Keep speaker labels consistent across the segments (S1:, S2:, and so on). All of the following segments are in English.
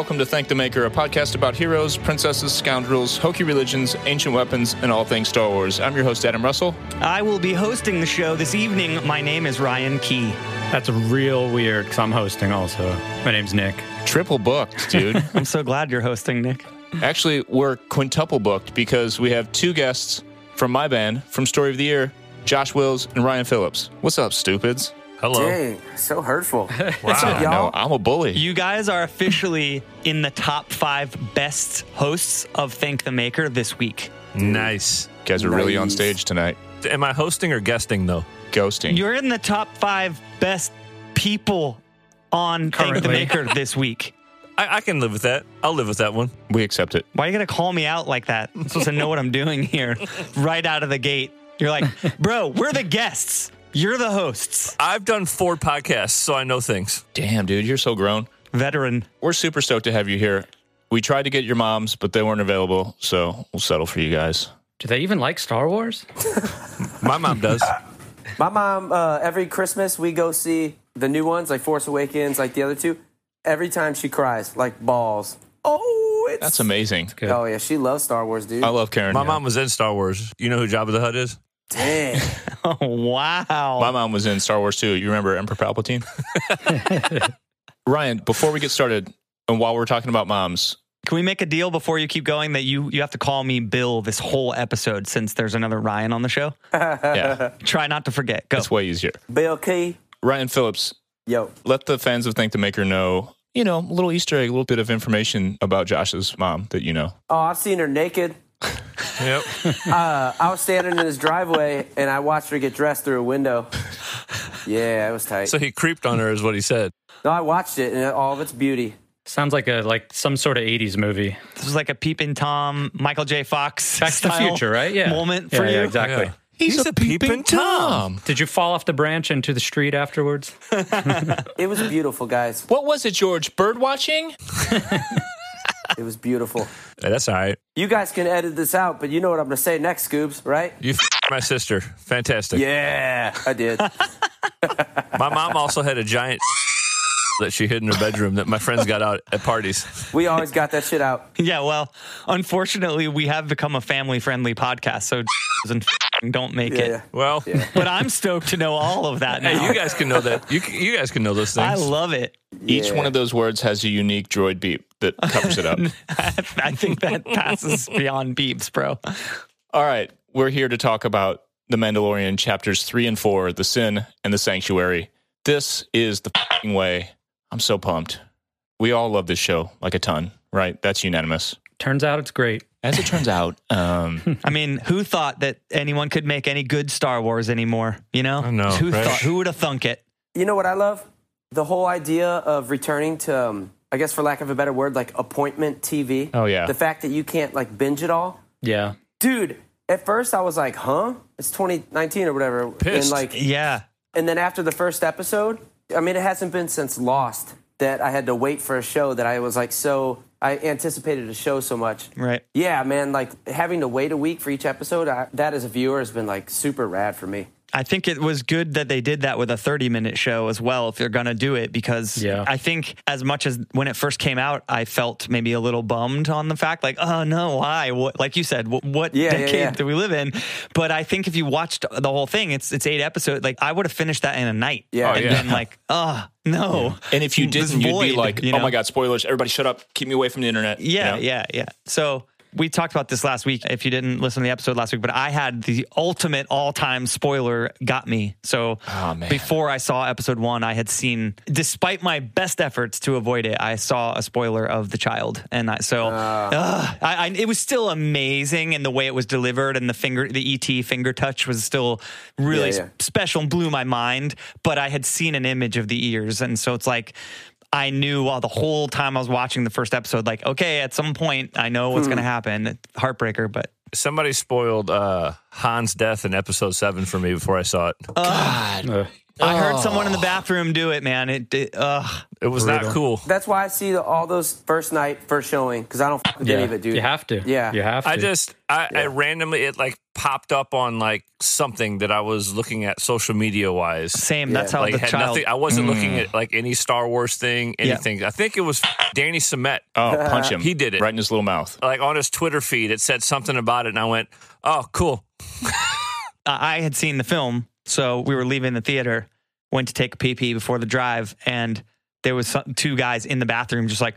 S1: Welcome to Thank the Maker, a podcast about heroes, princesses, scoundrels, hokey religions, ancient weapons, and all things Star Wars. I'm your host, Adam Russell.
S2: I will be hosting the show this evening. My name is Ryan Key.
S3: That's real weird because I'm hosting also. My name's Nick.
S1: Triple booked, dude.
S2: I'm so glad you're hosting, Nick.
S1: Actually, we're quintuple booked because we have two guests from my band from Story of the Year Josh Wills and Ryan Phillips. What's up, stupids?
S4: Hello.
S5: Dang, so hurtful.
S4: Wow.
S1: I know, I'm a bully.
S2: You guys are officially in the top five best hosts of Thank the Maker this week.
S4: Nice.
S1: You guys are really on stage tonight.
S4: Am I hosting or guesting though?
S1: Ghosting.
S2: You're in the top five best people on Thank the Maker this week.
S4: I, I can live with that. I'll live with that one.
S1: we accept it.
S2: Why are you going to call me out like that? I'm supposed to know what I'm doing here right out of the gate. You're like, bro, we're the guests. You're the hosts.
S4: I've done four podcasts, so I know things.
S1: Damn, dude, you're so grown.
S2: Veteran.
S1: We're super stoked to have you here. We tried to get your moms, but they weren't available, so we'll settle for you guys.
S3: Do they even like Star Wars?
S4: My mom does.
S5: My mom, uh, every Christmas we go see the new ones, like Force Awakens, like the other two. Every time she cries, like balls. Oh, it's
S1: That's amazing.
S3: Good.
S5: Oh yeah, she loves Star Wars, dude.
S1: I love Karen.
S4: My mom was in Star Wars. You know who Jabba the Hutt is?
S5: Dang.
S2: Oh, wow.
S1: My mom was in Star Wars too. You remember Emperor Palpatine? Ryan, before we get started, and while we're talking about moms,
S2: Can we make a deal before you keep going that you you have to call me Bill this whole episode since there's another Ryan on the show?
S1: yeah,
S2: Try not to forget. Go.
S1: that's way easier.
S5: Bill Key.
S1: Ryan Phillips,
S5: Yo.
S1: let the fans of Thank the Maker know, you know, a little Easter egg, a little bit of information about Josh's mom that you know.
S5: Oh, I've seen her naked.
S4: Yep.
S5: Uh, I was standing in his driveway and I watched her get dressed through a window. Yeah, it was tight.
S4: so he creeped on her, is what he said.
S5: No, I watched it in all of its beauty.
S3: Sounds like a like some sort of '80s movie.
S2: This was like a peeping Tom, Michael J. Fox
S3: Back to the
S2: style
S3: Future, right? Yeah.
S2: moment
S3: yeah,
S2: for
S3: yeah,
S2: you.
S3: exactly.
S4: Yeah. He's, a peeping Tom.
S3: Did you fall off the branch into the street afterwards?
S5: It was beautiful, guys.
S1: What was it, George? Bird watching?
S5: It was beautiful.
S4: Yeah, that's all right.
S5: You guys can edit this out, but you know what I'm going to say next, Scoobs, right?
S4: You f- my sister. Fantastic.
S5: Yeah, I did.
S4: My mom also had a giant that she hid in her bedroom that my friends got out at parties.
S5: We always got that shit out.
S2: Yeah, well, unfortunately, we have become a family-friendly podcast, so and don't make
S5: Yeah,
S2: it.
S5: yeah.
S4: Well,
S2: But I'm stoked to know all of that now.
S4: hey, you guys can know that. You, you guys can know those things.
S2: I love it.
S1: Each
S5: Yeah.
S1: one of those words has a unique droid beep that covers it up.
S2: I think that passes beyond beeps, bro.
S1: All right, we're here to talk about The Mandalorian chapters three and four, The Sin and the Sanctuary. This is the fing way. I'm so pumped. We all love this show like a ton, right? That's unanimous.
S3: Turns out it's great.
S1: As it turns out, um,
S2: I mean, who thought that anyone could make any good Star Wars anymore? You know,
S4: I know,
S2: Who
S4: right?
S2: thought? Who would have thunk it?
S5: You know what I love? The whole idea of returning to, um, I guess for lack of a better word, like appointment TV.
S1: Oh, yeah.
S5: The fact that you can't like binge it all.
S3: Yeah.
S5: Dude, at first I was like, huh? It's 2019 or whatever. And
S4: Pissed.
S5: like,
S2: Yeah,
S5: and then after the first episode, I mean, it hasn't been since Lost that I had to wait for a show that I was like so, I anticipated a show so much.
S2: right.
S5: Yeah, man, like having to wait a week for each episode, I, that as a viewer has been like super rad for me.
S2: I think it was good that they did that with a 30 minute show as well, if they're going to do it, because
S3: Yeah.
S2: I think as much as when it first came out, I felt maybe a little bummed on the fact, like, oh no, why? What, like you said, what, what
S5: Yeah, yeah,
S2: decade
S5: yeah.
S2: do we live in? But I think if you watched the whole thing, it's it's eight episodes. Like I would have finished that in a night.
S5: Yeah. Oh,
S2: and
S4: yeah.
S2: been like, oh no.
S1: and if you didn't, you'd be like,
S2: you
S1: oh my God, spoilers. Everybody shut up. Keep me away from the internet. you
S2: Yeah,
S1: know?
S2: yeah, yeah. So we talked about this last week. If you didn't listen to the episode last week, but I had the ultimate all-time spoiler got me. So
S1: Oh,
S2: before I saw episode one, I had seen, despite my best efforts to avoid it, I saw a spoiler of the child, and I, so ah. ugh, I, I, it was still amazing in the way it was delivered, and the finger, the ET finger touch was still really
S5: Yeah, yeah.
S2: special and blew my mind. But I had seen an image of the ears, and so it's like. I knew while the whole time I was watching the first episode, like, okay, at some point I know what's going to happen. Heartbreaker, but
S4: Somebody spoiled uh, Han's death in episode seven for me before I saw it.
S3: Uh,
S2: I heard someone in the oh. bathroom do it, man. It, it ugh.
S4: It was not cool.
S5: That's why I see the, all those first night, first showing, because I don't f- with
S3: yeah,
S5: any of it, dude.
S3: you have to.
S5: Yeah.
S3: you have to.
S4: I just, I, I randomly, it like popped up on like something that I was looking at social media wise.
S2: Same. That's how
S4: Like
S2: the
S4: had
S2: child.
S4: nothing. I wasn't mm. looking at like any Star Wars thing,
S2: Yeah.
S4: anything. I think it was Danny Sumet.
S1: Oh, punch him.
S4: He did it.
S1: right in his little mouth.
S4: Like on his Twitter feed, it said something about it, and I went, "Oh, cool."
S2: I had seen the film, so we were leaving the theater, went to take a pee pee before the drive, and there was some, two guys in the bathroom just like,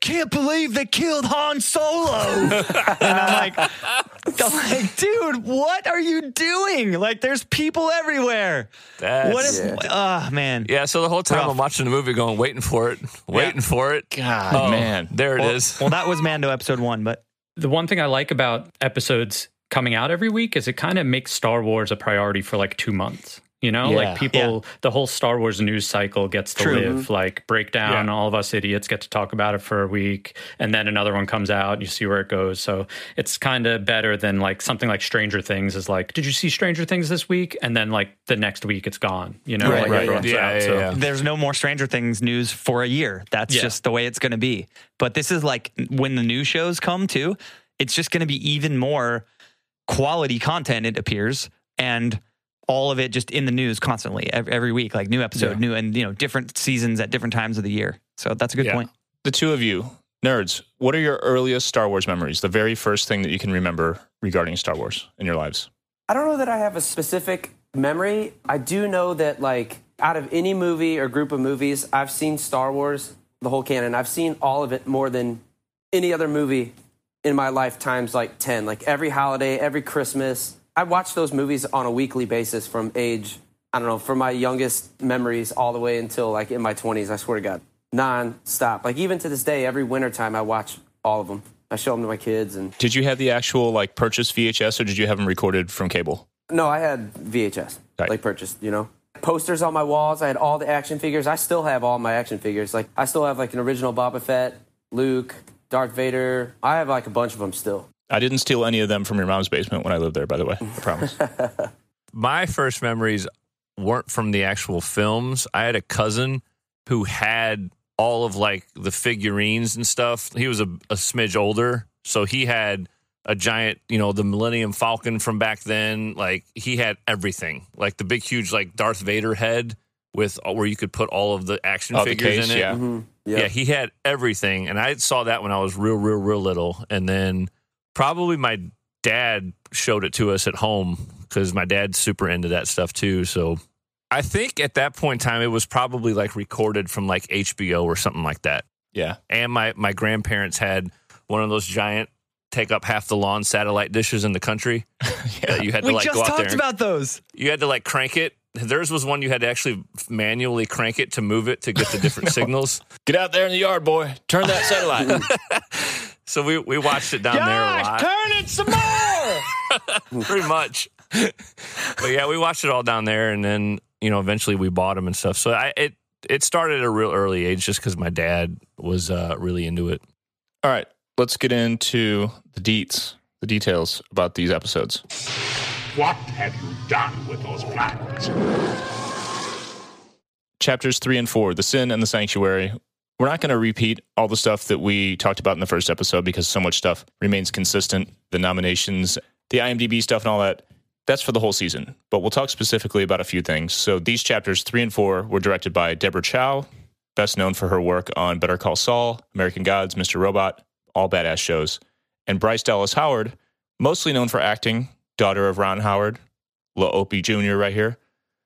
S2: can't believe they killed Han Solo. and I'm like, I'm like, dude, what are you doing? Like, there's people everywhere.
S4: That's,
S2: what if? Oh man.
S4: Yeah. So the whole time
S2: Rough.
S4: I'm watching the movie, going, waiting for it, waiting for it.
S1: God,
S4: Oh,
S1: man.
S4: there it
S2: Well,
S4: is.
S2: well, that was Mando episode one, but
S3: the one thing I like about episodes coming out every week is it kind of makes Star Wars a priority for like two months. You know,
S1: Yeah.
S3: like people, the whole Star Wars news cycle gets to
S2: True.
S3: live. Like breakdown,
S4: Yeah.
S3: all of us idiots get to talk about it for a week, and then another one comes out, and you see where it goes. So it's kind of better than like something like Stranger Things is like, did you see Stranger Things this week? And then like the next week it's gone. You know,
S5: Right,
S3: like
S5: right,
S3: everyone's
S4: yeah.
S3: out.
S4: Yeah,
S3: so.
S4: yeah, yeah.
S2: there's no more Stranger Things news for a year. That's
S3: Yeah.
S2: just the way it's going to be. But this is like when the new shows come too, it's just going to be even more quality content, it appears. And all of it just in the news constantly every, every week, like new episode,
S3: Yeah.
S2: new, and, you know, different seasons at different times of the year. So that's a good
S4: Yeah.
S2: point.
S1: The two of you, nerds, what are your earliest Star Wars memories? The very first thing that you can remember regarding Star Wars in your lives?
S5: I don't know that I have a specific memory. I do know that, like, out of any movie or group of movies, I've seen Star Wars, the whole canon. I've seen all of it more than any other movie in my life times like 10. Like, every holiday, every Christmas. I watch those movies on a weekly basis from age, I don't know, from my youngest memories all the way until like in my 20s, I swear to God. Non stop. Like, even to this day, every wintertime, I watch all of them. I show them to my kids and
S1: Did you have the actual like purchase VHS or did you have them recorded from cable?
S5: No, I had VHS,
S1: Right.
S5: like purchased, you know. Posters on my walls. I had all the action figures. I still have all my action figures. Like I still have like an original Boba Fett, Luke, Darth Vader. I have like a bunch of them still.
S1: I didn't steal any of them from your mom's basement when I lived there, by the way. I promise.
S4: My first memories weren't from the actual films. I had a cousin who had all of like the figurines and stuff. He was a, a smidge older, so he had a giant, you know, the Millennium Falcon from back then. Like he had everything, like the big, huge, like Darth Vader head with where you could put all of the action
S1: Oh, the
S4: figures
S1: case,
S4: in it.
S1: yeah.
S5: Mm-hmm.
S4: Yeah. he had everything, and I saw that when I was real, real, real little, and then probably my dad showed it to us at home because my dad's super into that stuff too. So I think at that point in time, it was probably like recorded from like HBO or something like that.
S1: Yeah.
S4: And my my grandparents had one of those giant take up half the lawn satellite dishes in the country that you had to
S2: We
S4: like
S2: just
S4: go out
S2: talked
S4: there.
S2: about those.
S4: you had to like crank it. Theirs was one you had to actually manually crank it to move it to get the different signals.
S1: Get out there in the yard, boy. Turn that satellite.
S4: So we, we watched it down there a lot.
S2: turn it some more.
S4: pretty much. but yeah, we watched it all down there, and then you know eventually we bought them and stuff. So I it it started at a real early age just because my dad was uh, really into it.
S1: All right, let's get into the deets, the details about these episodes.
S6: What have you done with those plans?
S1: Chapters three and four, the sin and the sanctuary. We're not going to repeat all the stuff that we talked about in the first episode because so much stuff remains consistent. The nominations, the IMDb stuff, and all that. That's for the whole season. But we'll talk specifically about a few things. So these chapters three and four were directed by Deborah Chow, best known for her work on Better Call Saul, American Gods, Mr. Robot, all badass shows. And Bryce Dallas Howard, mostly known for acting, daughter of Ron Howard, Lil Opie Jr. right here.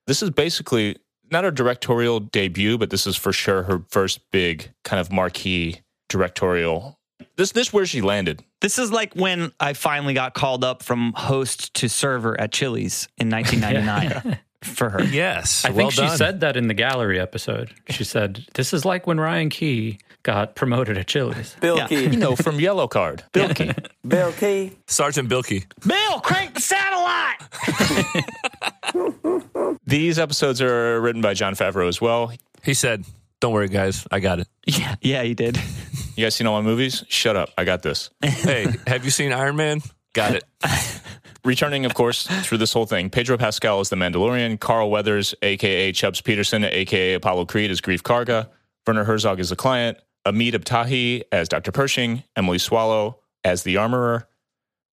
S1: This is basically not her directorial debut, but this is for sure her first big kind of marquee directorial This this where she landed.
S2: This is like when I finally got called up from host to server at Chili's in 1999 for her.
S4: Yes.
S3: I
S4: well
S3: think she
S4: done.
S3: said that in the gallery episode. She said, "This is like when Ryan Key got promoted at Chili's."
S5: Bill
S2: Yeah.
S5: Key.
S1: You know, from Yellowcard. Bilky.
S5: Bill Key.
S4: Sergeant Bilkey.
S2: Bill, crank the satellite.
S1: These episodes are written by Jon Favreau as well.
S4: He said, Don't worry, guys. I got it.
S2: Yeah, yeah, he did.
S1: You guys seen all my movies? Shut up. I got this.
S4: hey, have you seen Iron Man? Got it.
S1: Returning, of course, through this whole thing, Pedro Pascal is the Mandalorian, Carl Weathers, aka Chubbs Peterson, aka Apollo Creed, is Greef Karga, Werner Herzog is the client, Omid Abtahi as Dr. Pershing, Emily Swallow as the armorer.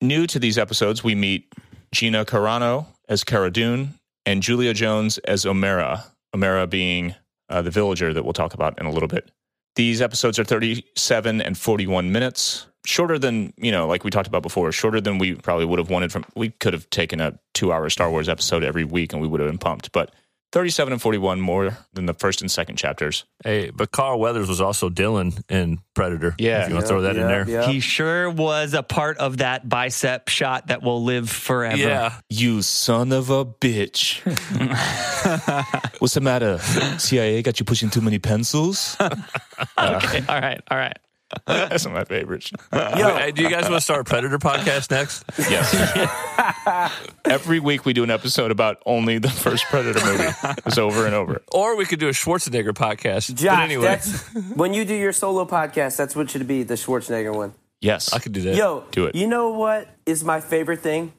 S1: New to these episodes, we meet Gina Carano as Cara Dune and Julia Jones as Omera, Omera being uh, the villager that we'll talk about in a little bit. These episodes are 37 and 41 minutes, shorter than, you know, like we talked about before, shorter than we probably would have wanted from. We could have taken a two hour Star Wars episode every week and we would have been pumped. But 37 and 41 more than the first and second chapters.
S4: Hey, but Carl Weathers was also Dillon in Predator.
S1: Yeah.
S4: If you want to throw that in there.
S5: yeah.
S2: He sure was a part of that bicep shot that will live forever.
S4: Yeah.
S1: You son of a bitch. What's the matter? CIA got you pushing too many pencils?
S2: Okay, all right, all right.
S1: That's one of my favorites.
S4: Hey, do you guys want to start a Predator podcast next?
S1: Yes. Every week we do an episode about only the first Predator movie. It's over and over.
S4: Or we could do a Schwarzenegger podcast.
S5: Josh,
S4: but anyway,
S5: that's when you do your solo podcast. That's what should be the Schwarzenegger one.
S1: Yes.
S4: I could do that.
S5: Yo,
S1: Do it.
S5: You know what is my favorite thing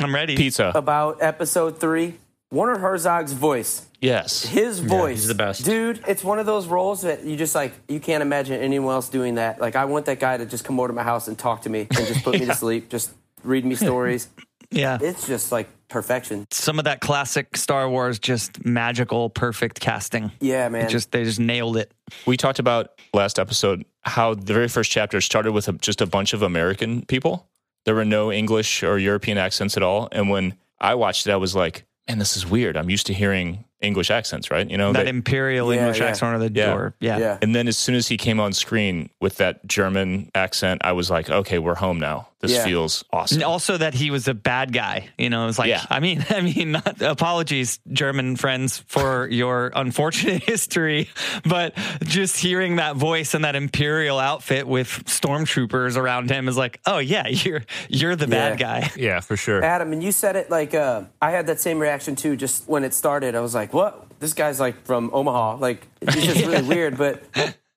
S2: I'm ready.
S1: Pizza.
S5: about episode three? Werner Herzog's voice.
S1: Yes.
S5: His voice.
S3: he's the best.
S5: Dude, it's one of those roles that you just like, you can't imagine anyone else doing that. Like, I want that guy to just come over to my house and talk to me and just put me to sleep, just read me stories.
S2: Yeah.
S5: It's just like perfection.
S2: Some of that classic Star Wars, just magical, perfect casting.
S5: Yeah, man.
S2: It just they just nailed it.
S1: We talked about last episode how the very first chapter started with a, just a bunch of American people. There were no English or European accents at all. And when I watched it, I was like, man, this is weird. I'm used to hearing English accents, right? You know,
S2: That
S1: they-
S2: imperial
S5: Yeah,
S2: English
S5: yeah.
S2: accent or the
S1: Yeah.
S2: door. Yeah.
S5: yeah.
S1: And then as soon as he came on screen with that German accent, I was like, okay, we're home now. This
S5: Yeah.
S1: feels awesome.
S2: And also that he was a bad guy. You know, it's like
S1: Yeah.
S2: I mean, I mean, not, apologies, German friends, for your unfortunate history, but just hearing that voice and that imperial outfit with stormtroopers around him is like, oh yeah, you're you're the bad guy.
S4: Yeah, for sure.
S5: Adam, and you said it like uh, I had that same reaction too. Just when it started, I was like, "What? This guy's like from Omaha. Like it's just really weird." But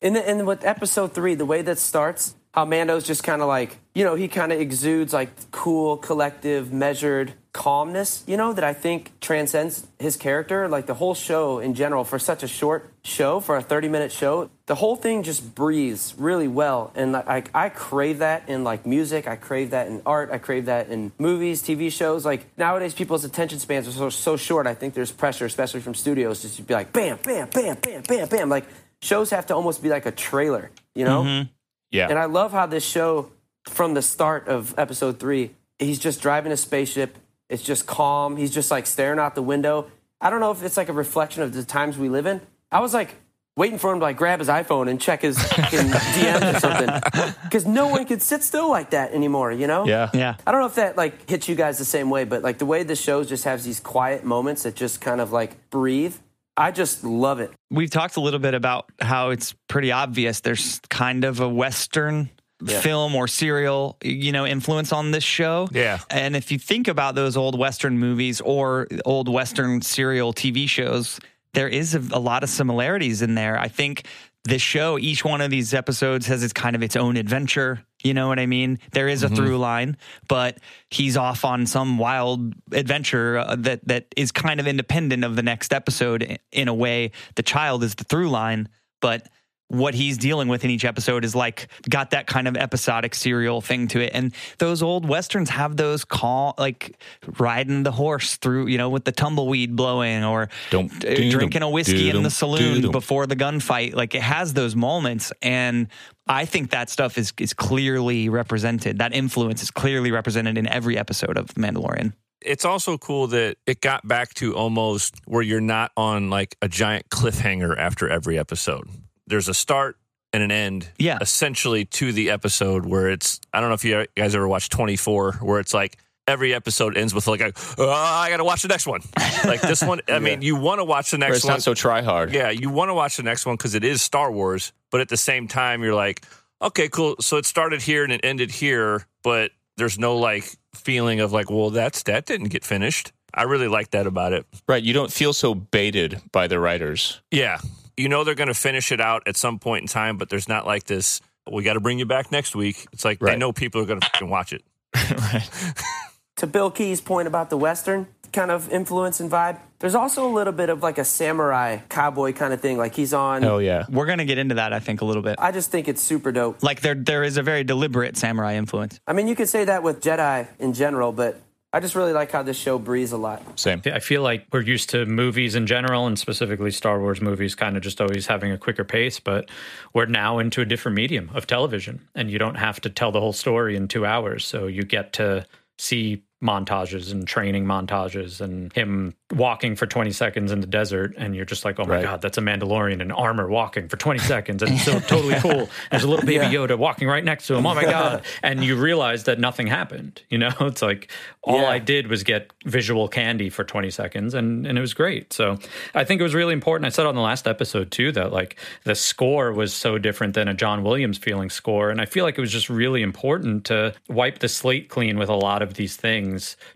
S5: in the in with episode three, the way that starts, how Mando's just kind of like you know he kind of exudes like cool, collective, measured calmness. You know that I think transcends his character. Like the whole show in general, for such a short show, for a thirty minute show, the whole thing just breathes really well. And like I crave that in like music. I crave that in art. I crave that in movies, TV shows. Like nowadays, people's attention spans are so, so short. I think there's pressure, especially from studios, just to be like bam, bam, bam, bam, bam, bam. Like shows have to almost be like a trailer, you know? Mm-hmm.
S1: Yeah.
S5: And I love how this show, from the start of episode three, he's just driving a spaceship. It's just calm. He's just like staring out the window. I don't know if it's like a reflection of the times we live in. I was like waiting for him to like grab his iPhone and check his fucking DMs or something, because no one could sit still like that anymore. You know?
S1: yeah.
S2: Yeah.
S5: I don't know if that like hits you guys the same way, but like the way the show just has these quiet moments that just kind of like breathe. I just love it.
S2: We've talked a little bit about how it's pretty obvious there's kind of a Western
S5: Yeah.
S2: film or serial, you know, influence on this show.
S4: Yeah.
S2: And if you think about those old Western movies or old Western serial TV shows, there is a, a lot of similarities in there. I think this show, each one of these episodes has its kind of its own adventure. You know what I mean? There is a through line, but he's off on some wild adventure uh, that that is kind of independent of the next episode in a way. The child is the through line, but what he's dealing with in each episode is like got that kind of episodic serial thing to it. And those old westerns have those call like riding the horse through, you know, with the tumbleweed blowing or
S1: Dum, doo-dum,
S2: drinking a whiskey in
S1: doo-dum,
S2: the saloon before the gunfight. Like it has those moments and I think that stuff is is clearly represented. That influence is clearly represented in every episode of Mandalorian.
S4: It's also cool that it got back to almost where you're not on like a giant cliffhanger after every episode. There's a start and an end.
S2: Yeah.
S4: Essentially to the episode where it's, I don't know if you guys ever watched 24, where it's like every episode ends with like, a, oh, I got to watch the next one. Like this one, I mean, you want to watch the
S1: Where
S4: next
S1: it's
S4: one.
S1: not so try hard.
S4: Yeah, you want to watch the next one because it is Star Wars, but at the same time, you're like, okay, cool. So it started here and it ended here, but there's no like feeling of like, well, that's that didn't get finished. I really like that about it.
S1: Right. You don't feel so baited by the writers.
S4: Yeah, you know they're going to finish it out at some point in time, but there's not like this. We got to bring you back next week. It's like they know people are going to fucking watch it.
S1: right.
S5: to Bill Key's point about the Western kind of influence and vibe, there's also a little bit of like a samurai cowboy kind of thing. Like he's on.
S1: Hell yeah.
S2: We're gonna get into that, I think, a little bit.
S5: I just think it's super dope.
S2: Like there, there is a very deliberate samurai influence.
S5: I mean, you could say that with Jedi in general, but I just really like how this show breathes a lot.
S1: Same.
S3: I feel like we're used to movies in general and specifically Star Wars movies kind of just always having a quicker pace, but we're now into a different medium of television and you don't have to tell the whole story in two hours. So you get to see montages and training montages and him walking for 20 seconds in the desert and you're just like oh my
S1: Right.
S3: god that's a mandalorian in armor walking for 20 seconds. And it's so totally cool. There's a little baby yoda walking right next to him. Oh my god. And you realize that nothing happened you know? It's like all
S5: Yeah.
S3: i did was get visual candy for 20 seconds and and it was great. So i think it was really important. I said on the last episode too that like the score was so different than a john williams feeling score. And i feel like it was just really important to wipe the slate clean with a lot of these things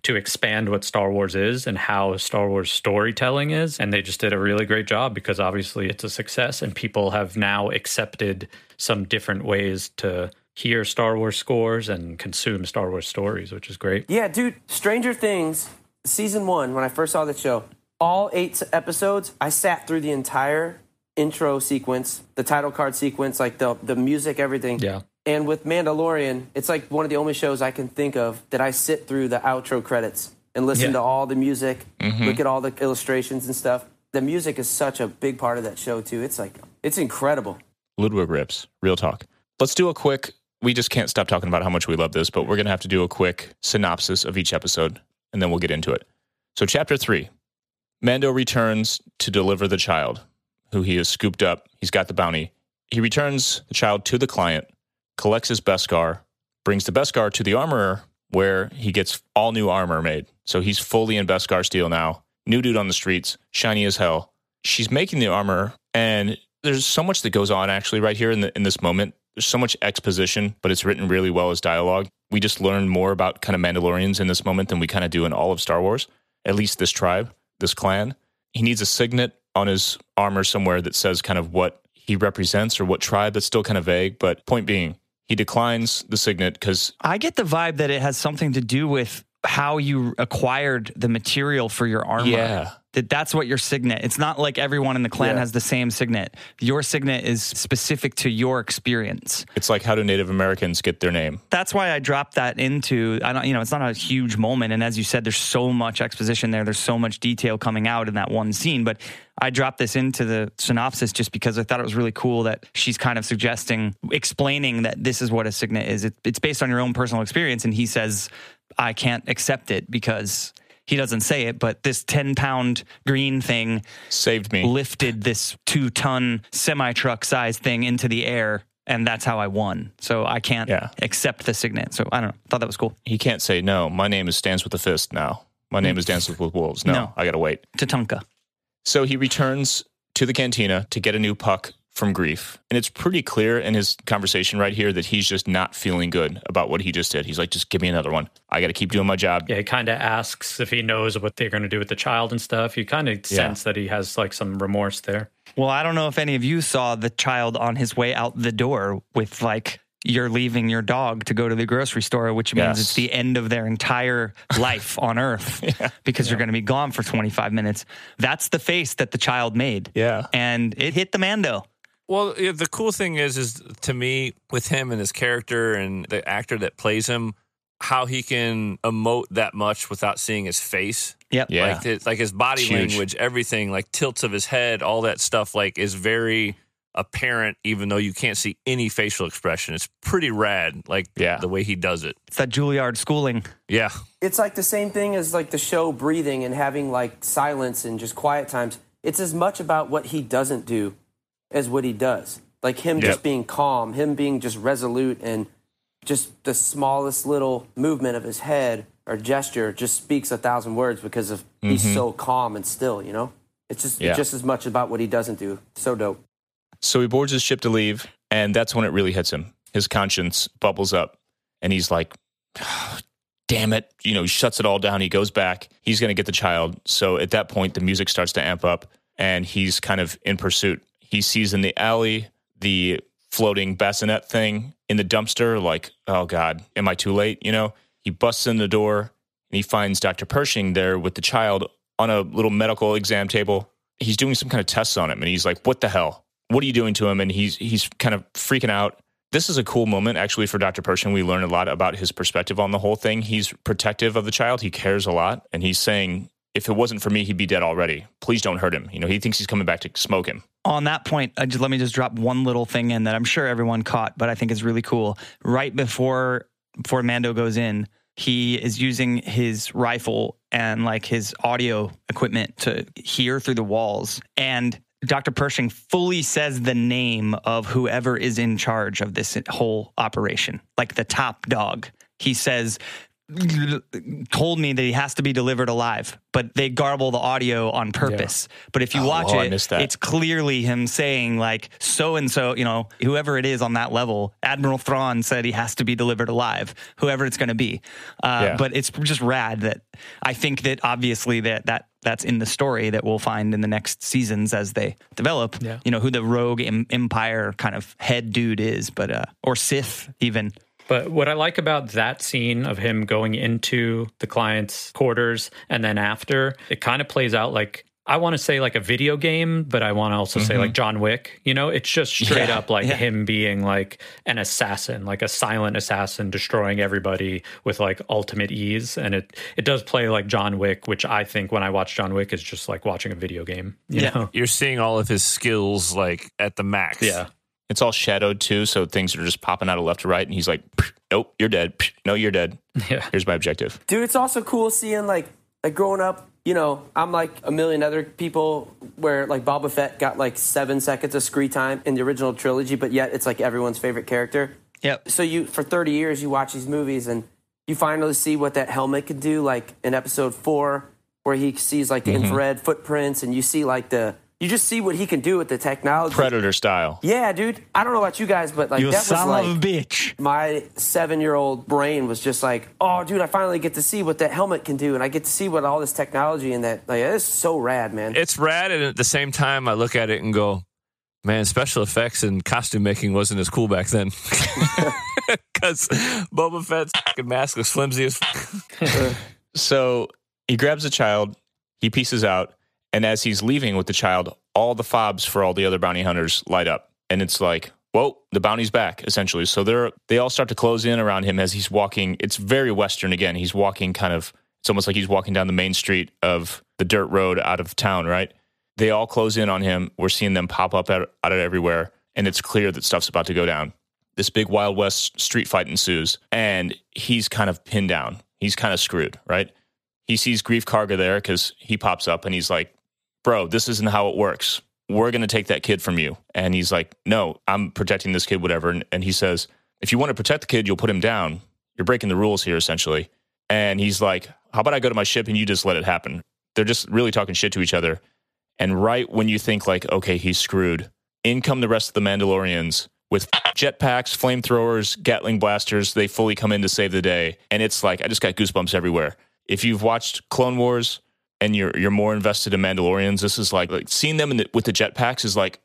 S3: to expand what star wars is and how star wars storytelling is and they just did a really great job because obviously it's a success and people have now accepted some different ways to hear star wars scores and consume star wars stories which is great
S5: Yeah, dude, Stranger Things, season one, when I first saw the show, all eight episodes, I sat through the entire intro sequence, the title card sequence, like the, the music, everything.
S3: yeah
S5: And with Mandalorian, it's like one of the only shows I can think of that I sit through the outro credits and listen
S3: Yeah.
S5: to all the music, mm-hmm. look at all the illustrations and stuff. The music is such a big part of that show, too. It's like, it's incredible.
S1: Ludwig rips. Real talk. Let's do a quick. We just can't stop talking about how much we love this, but we're going to have to do a quick synopsis of each episode, and then we'll get into it. So, chapter three Mando returns to deliver the child, who he has scooped up. He's got the bounty. He returns the child to the client, collects his Beskar, brings the Beskar to the armorer, where he gets all new armor made. So, he's fully in Beskar steel now. New dude on the streets, shiny as hell. She's making the armor, and there's so much that goes on actually right here in the, in this moment. There's so much exposition, but it's written really well as dialogue. We just learn more about kind of Mandalorians in this moment than we kind of do in all of Star Wars. At least this tribe, this clan. He needs a signet on his armor somewhere that says kind of what he represents or what tribe. That's still kind of vague. But point being, he declines the signet because
S2: I get the vibe that it has something to do with how you acquired the material for your armor.
S1: Yeah.
S2: That that's what your signet. It's not like everyone in the clan
S5: Yeah.
S2: has the same signet. Your signet is specific to your experience.
S1: it's like how do Native Americans get their name?
S2: That's why I dropped that into I don't you know, it's not a huge moment and as you said there's so much exposition there. There's so much detail coming out in that one scene, but I dropped this into the synopsis just because I thought it was really cool that she's kind of suggesting explaining that this is what a signet is. It, it's based on your own personal experience and he says I can't accept it because he doesn't say it, but this 10 pound green thing
S1: Saved me.
S2: lifted this two ton semi truck size thing into the air. And that's how I won. So I can't
S1: Yeah.
S2: accept the signet. So I don't know. Thought that was cool.
S1: He can't say no. My name is Stands with the Fist now. My name is Dances with Wolves. No,
S2: No.
S1: I got to wait.
S2: Tatanka.
S1: So he returns to the cantina to get a new puck from Greef. And it's pretty clear in his conversation right here that he's just not feeling good about what he just did. He's like, just give me another one. I got to keep doing my job.
S3: Yeah, he kind of asks if he knows what they're going to do with the child and stuff. You kind of sense that he has like some remorse there.
S2: Well, I don't know if any of you saw the child on his way out the door with like, you're leaving your dog to go to the grocery store, which means
S1: Yes.
S2: it's the end of their entire life on earth because you're going to be gone for 25 minutes. That's the face that the child made.
S1: Yeah.
S2: And it hit the Mando.
S4: Well, yeah, the cool thing is, is to me with him and his character and the actor that plays him, how he can emote that much without seeing his face.
S2: Yep.
S1: Yeah.
S4: Like, his, like his body
S1: huge.
S4: language, everything, like tilts of his head, all that stuff, like is very apparent, even though you can't see any facial expression. It's pretty rad, like
S1: Yeah.
S4: the way he does it.
S2: It's that Juilliard schooling.
S4: Yeah,
S5: It's like the same thing as like the show breathing and having like silence and just quiet times. It's as much about what he doesn't do as what he does. Like him
S1: Yep.
S5: just being calm, him being just resolute, and just the smallest little movement of his head or gesture just speaks a thousand words because of he's mm-hmm. so calm and still. You know, it's just
S1: Yeah.
S5: just as much about what he doesn't do. So dope.
S1: So he boards his ship to leave, and that's when it really hits him. His conscience bubbles up, and he's like, damn it. You know, he shuts it all down. He goes back. He's going to get the child. So at that point, the music starts to amp up, and he's kind of in pursuit. He sees in the alley the floating bassinet thing in the dumpster, like, oh God, am I too late? You know, he busts in the door and he finds Dr. Pershing there with the child on a little medical exam table. He's doing some kind of tests on him, and he's like, what the hell? What are you doing to him? And he's he's kind of freaking out. This is a cool moment actually for Dr. Pershing. We learn a lot about his perspective on the whole thing. He's protective of the child. He cares a lot, and he's saying, if it wasn't for me, he'd be dead already. Please don't hurt him. You know, he thinks he's coming back to smoke him.
S2: on that point, uh, just, let me just drop one little thing in that I'm sure everyone caught, but I think is really cool. Right before before Mando goes in, he is using his rifle and like his audio equipment to hear through the walls. And Dr. Pershing fully says the name of whoever is in charge of this whole operation, like the top dog. He says, told me that he has to be delivered alive, but they garble the audio on purpose. But if you
S1: Oh,
S2: watch
S1: oh,
S2: it, it's clearly him saying like so and so, you know, whoever it is on that level. Admiral Thrawn said he has to be delivered alive, whoever it's going to be. Uh,
S1: Yeah.
S2: But it's just rad that I think that obviously that that that's in the story that we'll find in the next seasons as they develop.
S3: Yeah.
S2: You know who the rogue em- empire kind of head dude is, but uh, or Sith even.
S3: But what I like about that scene of him going into the client's quarters and then after, it kind of plays out like I want to say like a video game, but I want to also say like mm-hmm. John Wick. You know, it's just straight
S2: Yeah,
S3: up like
S2: yeah.
S3: him being like an assassin, like a silent assassin destroying everybody with like ultimate ease. And it it does play like John Wick, which I think when I watch John Wick is just like watching a video game. You
S2: Yeah.
S3: know?
S4: You're seeing all of his skills like at the max.
S3: Yeah.
S1: It's all shadowed too, so things are just popping out of left to right, and he's like, "Nope, you're dead. No, you're dead.
S3: Yeah.
S1: Here's my objective."
S5: Dude, it's also cool seeing like like growing up. You know, I'm like a million other people where like Boba Fett got like seven seconds of screen time in the original trilogy, but yet it's like everyone's favorite character.
S2: Yep.
S5: So you for 30 years you watch these movies and you finally see what that helmet can do, like in Episode Four, where he sees like the mm-hmm. infrared footprints, and you see like the you just see what he can do with the technology.
S1: Predator style.
S5: Yeah, dude. I don't know about you guys, but like
S2: You
S5: that was
S2: son
S5: like
S2: of a bitch.
S5: my seven year old brain was just like, oh, dude, I finally get to see what that helmet can do, and I get to see what all this technology and that like it's so rad, man.
S4: It's rad, and at the same time, I look at it and go, "Man, special effects and costume making wasn't as cool back then." Because Boba Fett's fucking mask was flimsy as. F-
S1: So he grabs a child, he pieces out, and as he's leaving with the child, all the fobs for all the other bounty hunters light up, and it's like, whoa, the bounty's back essentially. So they're they all start to close in around him as he's walking. It's very western again. He's walking kind of. It's almost like he's walking down the main street of the dirt road out of town, right? They all close in on him. We're seeing them pop up out, out of everywhere, and it's clear that stuff's about to go down. This big Wild West street fight ensues, and he's kind of pinned down. He's kind of screwed, right? He sees Greef Karga there because he pops up and he's like, Bro, this isn't how it works. We're going to take that kid from you. And he's like, No, I'm protecting this kid, whatever. And, and he says, If you want to protect the kid, you'll put him down. You're breaking the rules here, essentially. And he's like, How about I go to my ship and you just let it happen? They're just really talking shit to each other. And right when you think, like, okay, he's screwed, in come the rest of the Mandalorians with jetpacks, flamethrowers, Gatling blasters. They fully come in to save the day. And it's like, I just got goosebumps everywhere. If you've watched Clone Wars and you're you're more invested in Mandalorians, this is like, like seeing them in the, with the jetpacks is like,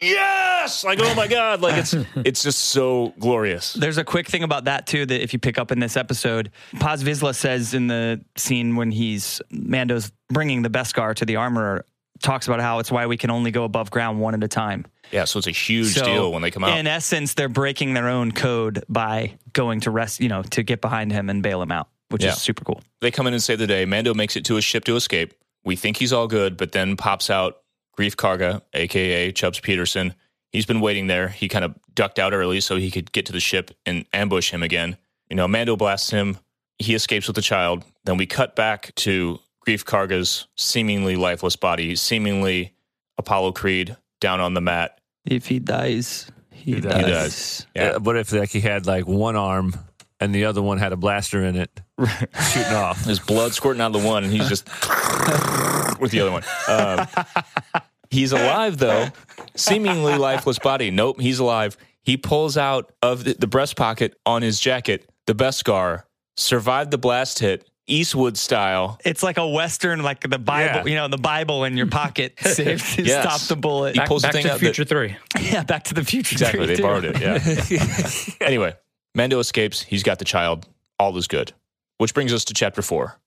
S1: yes, like oh my god, like it's it's just so glorious.
S2: There's a quick thing about that too that if you pick up in this episode, Paz Vizsla says in the scene when he's Mando's bringing the Beskar to the armorer, talks about how it's why we can only go above ground one at a time.
S1: Yeah, so it's a huge
S2: So,
S1: deal when they come out.
S2: In essence, they're breaking their own code by going to rest, you know, to get behind him and bail him out, which
S1: Yeah.
S2: is super cool.
S1: they come in and save the day. Mando makes it to his ship to escape. We think he's all good, but then pops out Greef Karga, aka Chubbs Peterson. He's been waiting there. He kind of ducked out early so he could get to the ship and ambush him again. You know, Mando blasts him. He escapes with the child. Then we cut back to Greef Karga's seemingly lifeless body, seemingly Apollo Creed down on the mat.
S2: If he dies, He
S4: does.
S1: He does. Yeah.
S4: Uh, what if like he had like one arm and the other one had a blaster in it, shooting off?
S1: There's blood squirting out of the one, and he's just with the other one. Um, he's alive though, seemingly lifeless body. Nope, he's alive. He pulls out of the, the breast pocket on his jacket the Beskar, survived the blast hit, Eastwood style.
S2: It's like a western, like the Bible,
S4: Yeah.
S2: you know, the Bible in your pocket, saved to
S1: Yes.
S2: stop the bullet.
S1: He
S3: Back,
S1: the
S3: back
S1: thing
S3: to the
S1: out that-
S3: Future Three.
S2: yeah, Back to the Future.
S1: Exactly,
S2: three,
S1: they
S2: too.
S1: borrowed it. Yeah. anyway, Mando escapes. He's got the child. All is good. Which brings us to chapter four.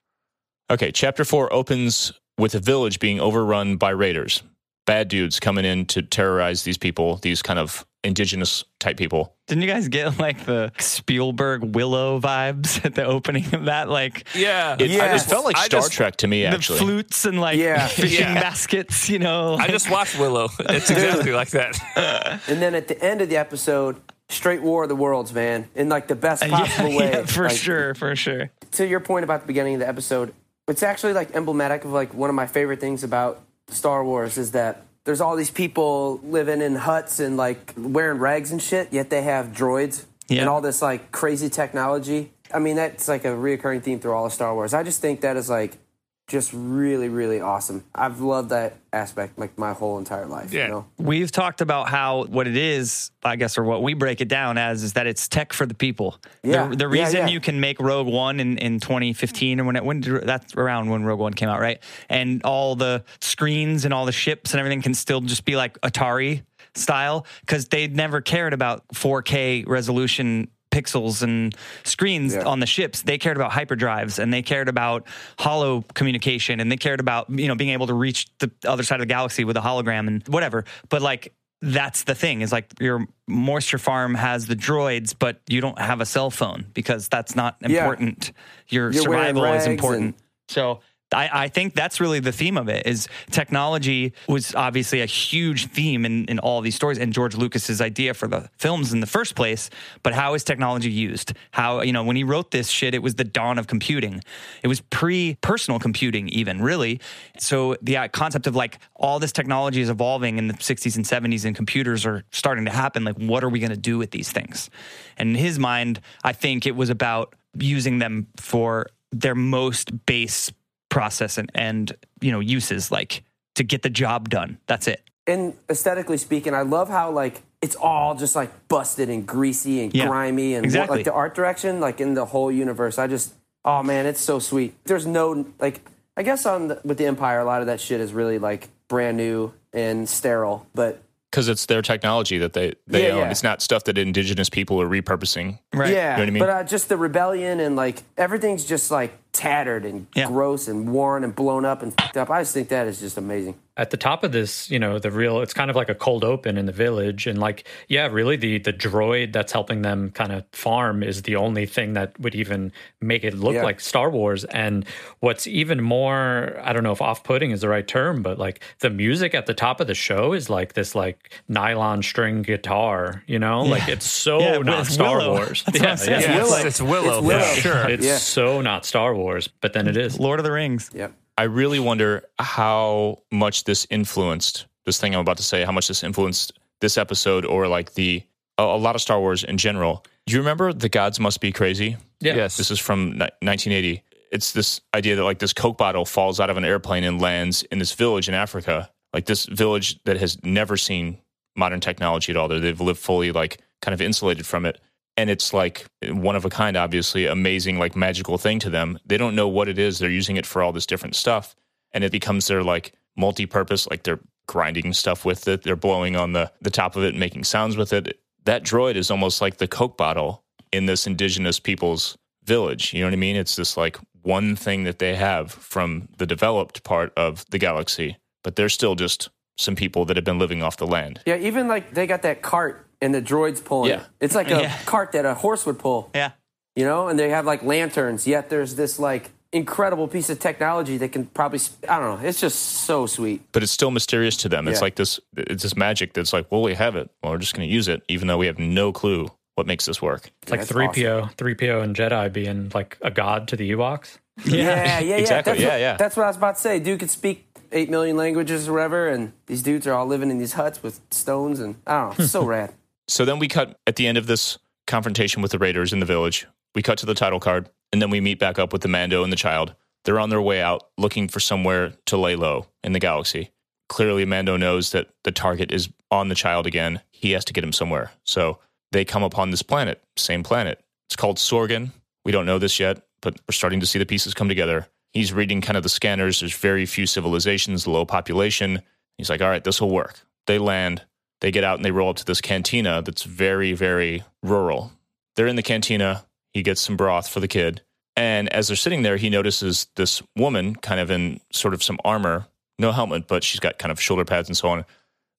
S1: Okay, chapter four opens with a village being overrun by raiders. Bad dudes coming in to terrorize these people, these kind of indigenous type people.
S2: Didn't you guys get like the Spielberg Willow vibes at the opening of that? Like
S4: Yeah,
S1: It,
S5: Yeah.
S1: it felt like Star
S4: just-
S1: Trek to me, actually.
S2: the flutes and like
S5: Yeah.
S2: fishing
S4: Yeah.
S2: baskets, you know?
S4: I just watched Willow. It's exactly like that.
S5: And then at the end of the episode, straight War of the Worlds, man, in like the best possible
S2: yeah,
S5: way.
S2: yeah, for
S5: Like,
S2: sure, for sure.
S5: To your point about the beginning of the episode, it's actually like emblematic of like one of my favorite things about Star Wars is that there's all these people living in huts and like wearing rags and shit, yet they have droids
S2: Yeah.
S5: and all this like crazy technology. I mean, that's like a reoccurring theme through all of Star Wars. I just think that is like just really, really awesome. I've loved that aspect like my whole entire life.
S4: Yeah.
S5: You know?
S2: We've talked about how what it is, I guess, or what we break it down as, is that it's tech for the people.
S5: Yeah.
S2: The, the reason
S5: yeah.
S2: you can make Rogue One in, in 2015 or when it when did- that's around when Rogue One came out, right? And all the screens and all the ships and everything can still just be like Atari style because they never cared about 4K resolution pixels and screens
S5: Yeah.
S2: on the ships they cared about hyperdrives and they cared about holo communication and they cared about you know being able to reach the other side of the galaxy with a hologram and whatever but like that's the thing is like your moisture farm has the droids but you don't have a cell phone because that's not
S5: Yeah.
S2: important your
S5: You're
S2: survival is important
S5: and-
S2: so I, I think that's really the theme of it is technology was obviously a huge theme in, in all these stories and George Lucas's idea for the films in the first place. But how is technology used? How, you know, when he wrote this shit, it was the dawn of computing. It was pre personal computing, even really. So the uh, concept of like all this technology is evolving in the 60s and 70s and computers are starting to happen. Like, what are we going to do with these things? And in his mind, I think it was about using them for their most base process and, and you know uses like to get the job done that's it
S5: and aesthetically speaking, I love how like it's all just like busted and greasy and
S2: Yeah,
S5: grimy and
S2: exactly.
S5: like the art direction, like in the whole universe. I just oh man, it's so sweet. There's no like I guess on the, with the Empire, a lot of that shit is really like brand new and sterile, but
S1: Because it's their technology that they, they
S5: Yeah,
S1: own.
S5: yeah.
S1: It's not stuff that indigenous people are repurposing.
S2: right
S5: yeah,
S1: You know what I mean?
S5: but uh, just the rebellion and like everything's just like tattered and
S2: Yeah.
S5: gross and worn and blown up and fucked up. I just think that is just amazing.
S3: at the top of this, you know, the real it's kind of like a cold open in the village and like yeah, really the the droid that's helping them kind of farm is the only thing that would even make it look
S5: Yeah.
S3: like Star Wars and what's even more I don't know if off-putting is the right term, but like the music at the top of the show is like this like nylon string guitar, you know? Like it's so
S2: Yeah,
S3: not
S2: it's
S3: Star
S2: Willow.
S3: Wars.
S2: That's what I'm saying.
S4: Yeah,
S5: Willow.
S4: it's, it's Willow.
S5: It's Willow.
S4: for sure.
S3: It's
S5: Yeah.
S3: so not Star Wars, but then it is.
S2: lord of the rings
S5: Yep.
S1: I really wonder how much this influenced this thing I'm about to say, how much this influenced this episode or like the a, a lot of Star Wars in general. Do you remember The Gods Must Be Crazy?
S3: Yeah.
S4: Yes.
S1: This is from ni- 1980. It's this idea that like this Coke bottle falls out of an airplane and lands in this village in Africa. Like this village that has never seen modern technology at all. That They've lived fully like kind of insulated from it. And it's like one of a kind, obviously, amazing, like magical thing to them. They don't know what it is. They're using it for all this different stuff. And it becomes their like multi purpose, like they're grinding stuff with it. They're blowing on the, the top of it, and making sounds with it. That droid is almost like the Coke bottle in this indigenous people's village. You know what I mean? It's this like one thing that they have from the developed part of the galaxy, but they're still just some people that have been living off the land.
S5: Yeah, even like they got that cart and the droids pulling
S1: Yeah.
S5: it. It's like a
S2: Yeah.
S5: cart that a horse would pull.
S2: yeah
S5: you know, and they have like lanterns. Yet there's this like incredible piece of technology that can probably I don't know. It's just so sweet.
S1: But it's still mysterious to them. It's
S5: Yeah.
S1: like this it's this magic that's like, well, we have it. Well, we're just gonna use it, even though we have no clue what makes this work.
S3: It's like
S5: That's
S3: three PO, three PO, and Jedi being like a god to the Ewoks.
S5: Yeah, yeah, yeah.
S1: Exactly,
S5: That's
S1: yeah,
S5: what,
S1: yeah.
S5: That's what I was about to say. Dude could speak eight million languages or whatever, and these dudes are all living in these huts with stones, and I don't know. It's so rad.
S1: So then we cut at the end of this confrontation with the Raiders in the village. We cut to the title card, and then we meet back up with the Mando and the child. They're on their way out looking for somewhere to lay low in the galaxy. Clearly, Mando knows that the target is on the child again. He has to get him somewhere. So they come upon this planet, same planet. It's called Sorgan. We don't know this yet, but we're starting to see the pieces come together. He's reading kind of the scanners. There's very few civilizations, low population. He's like, all right, this will work. They land, they get out, and they roll up to this cantina that's very, very rural. They're in the cantina. He gets some broth for the kid. And as they're sitting there, he notices this woman kind of in sort of some armor, no helmet, but she's got kind of shoulder pads and so on.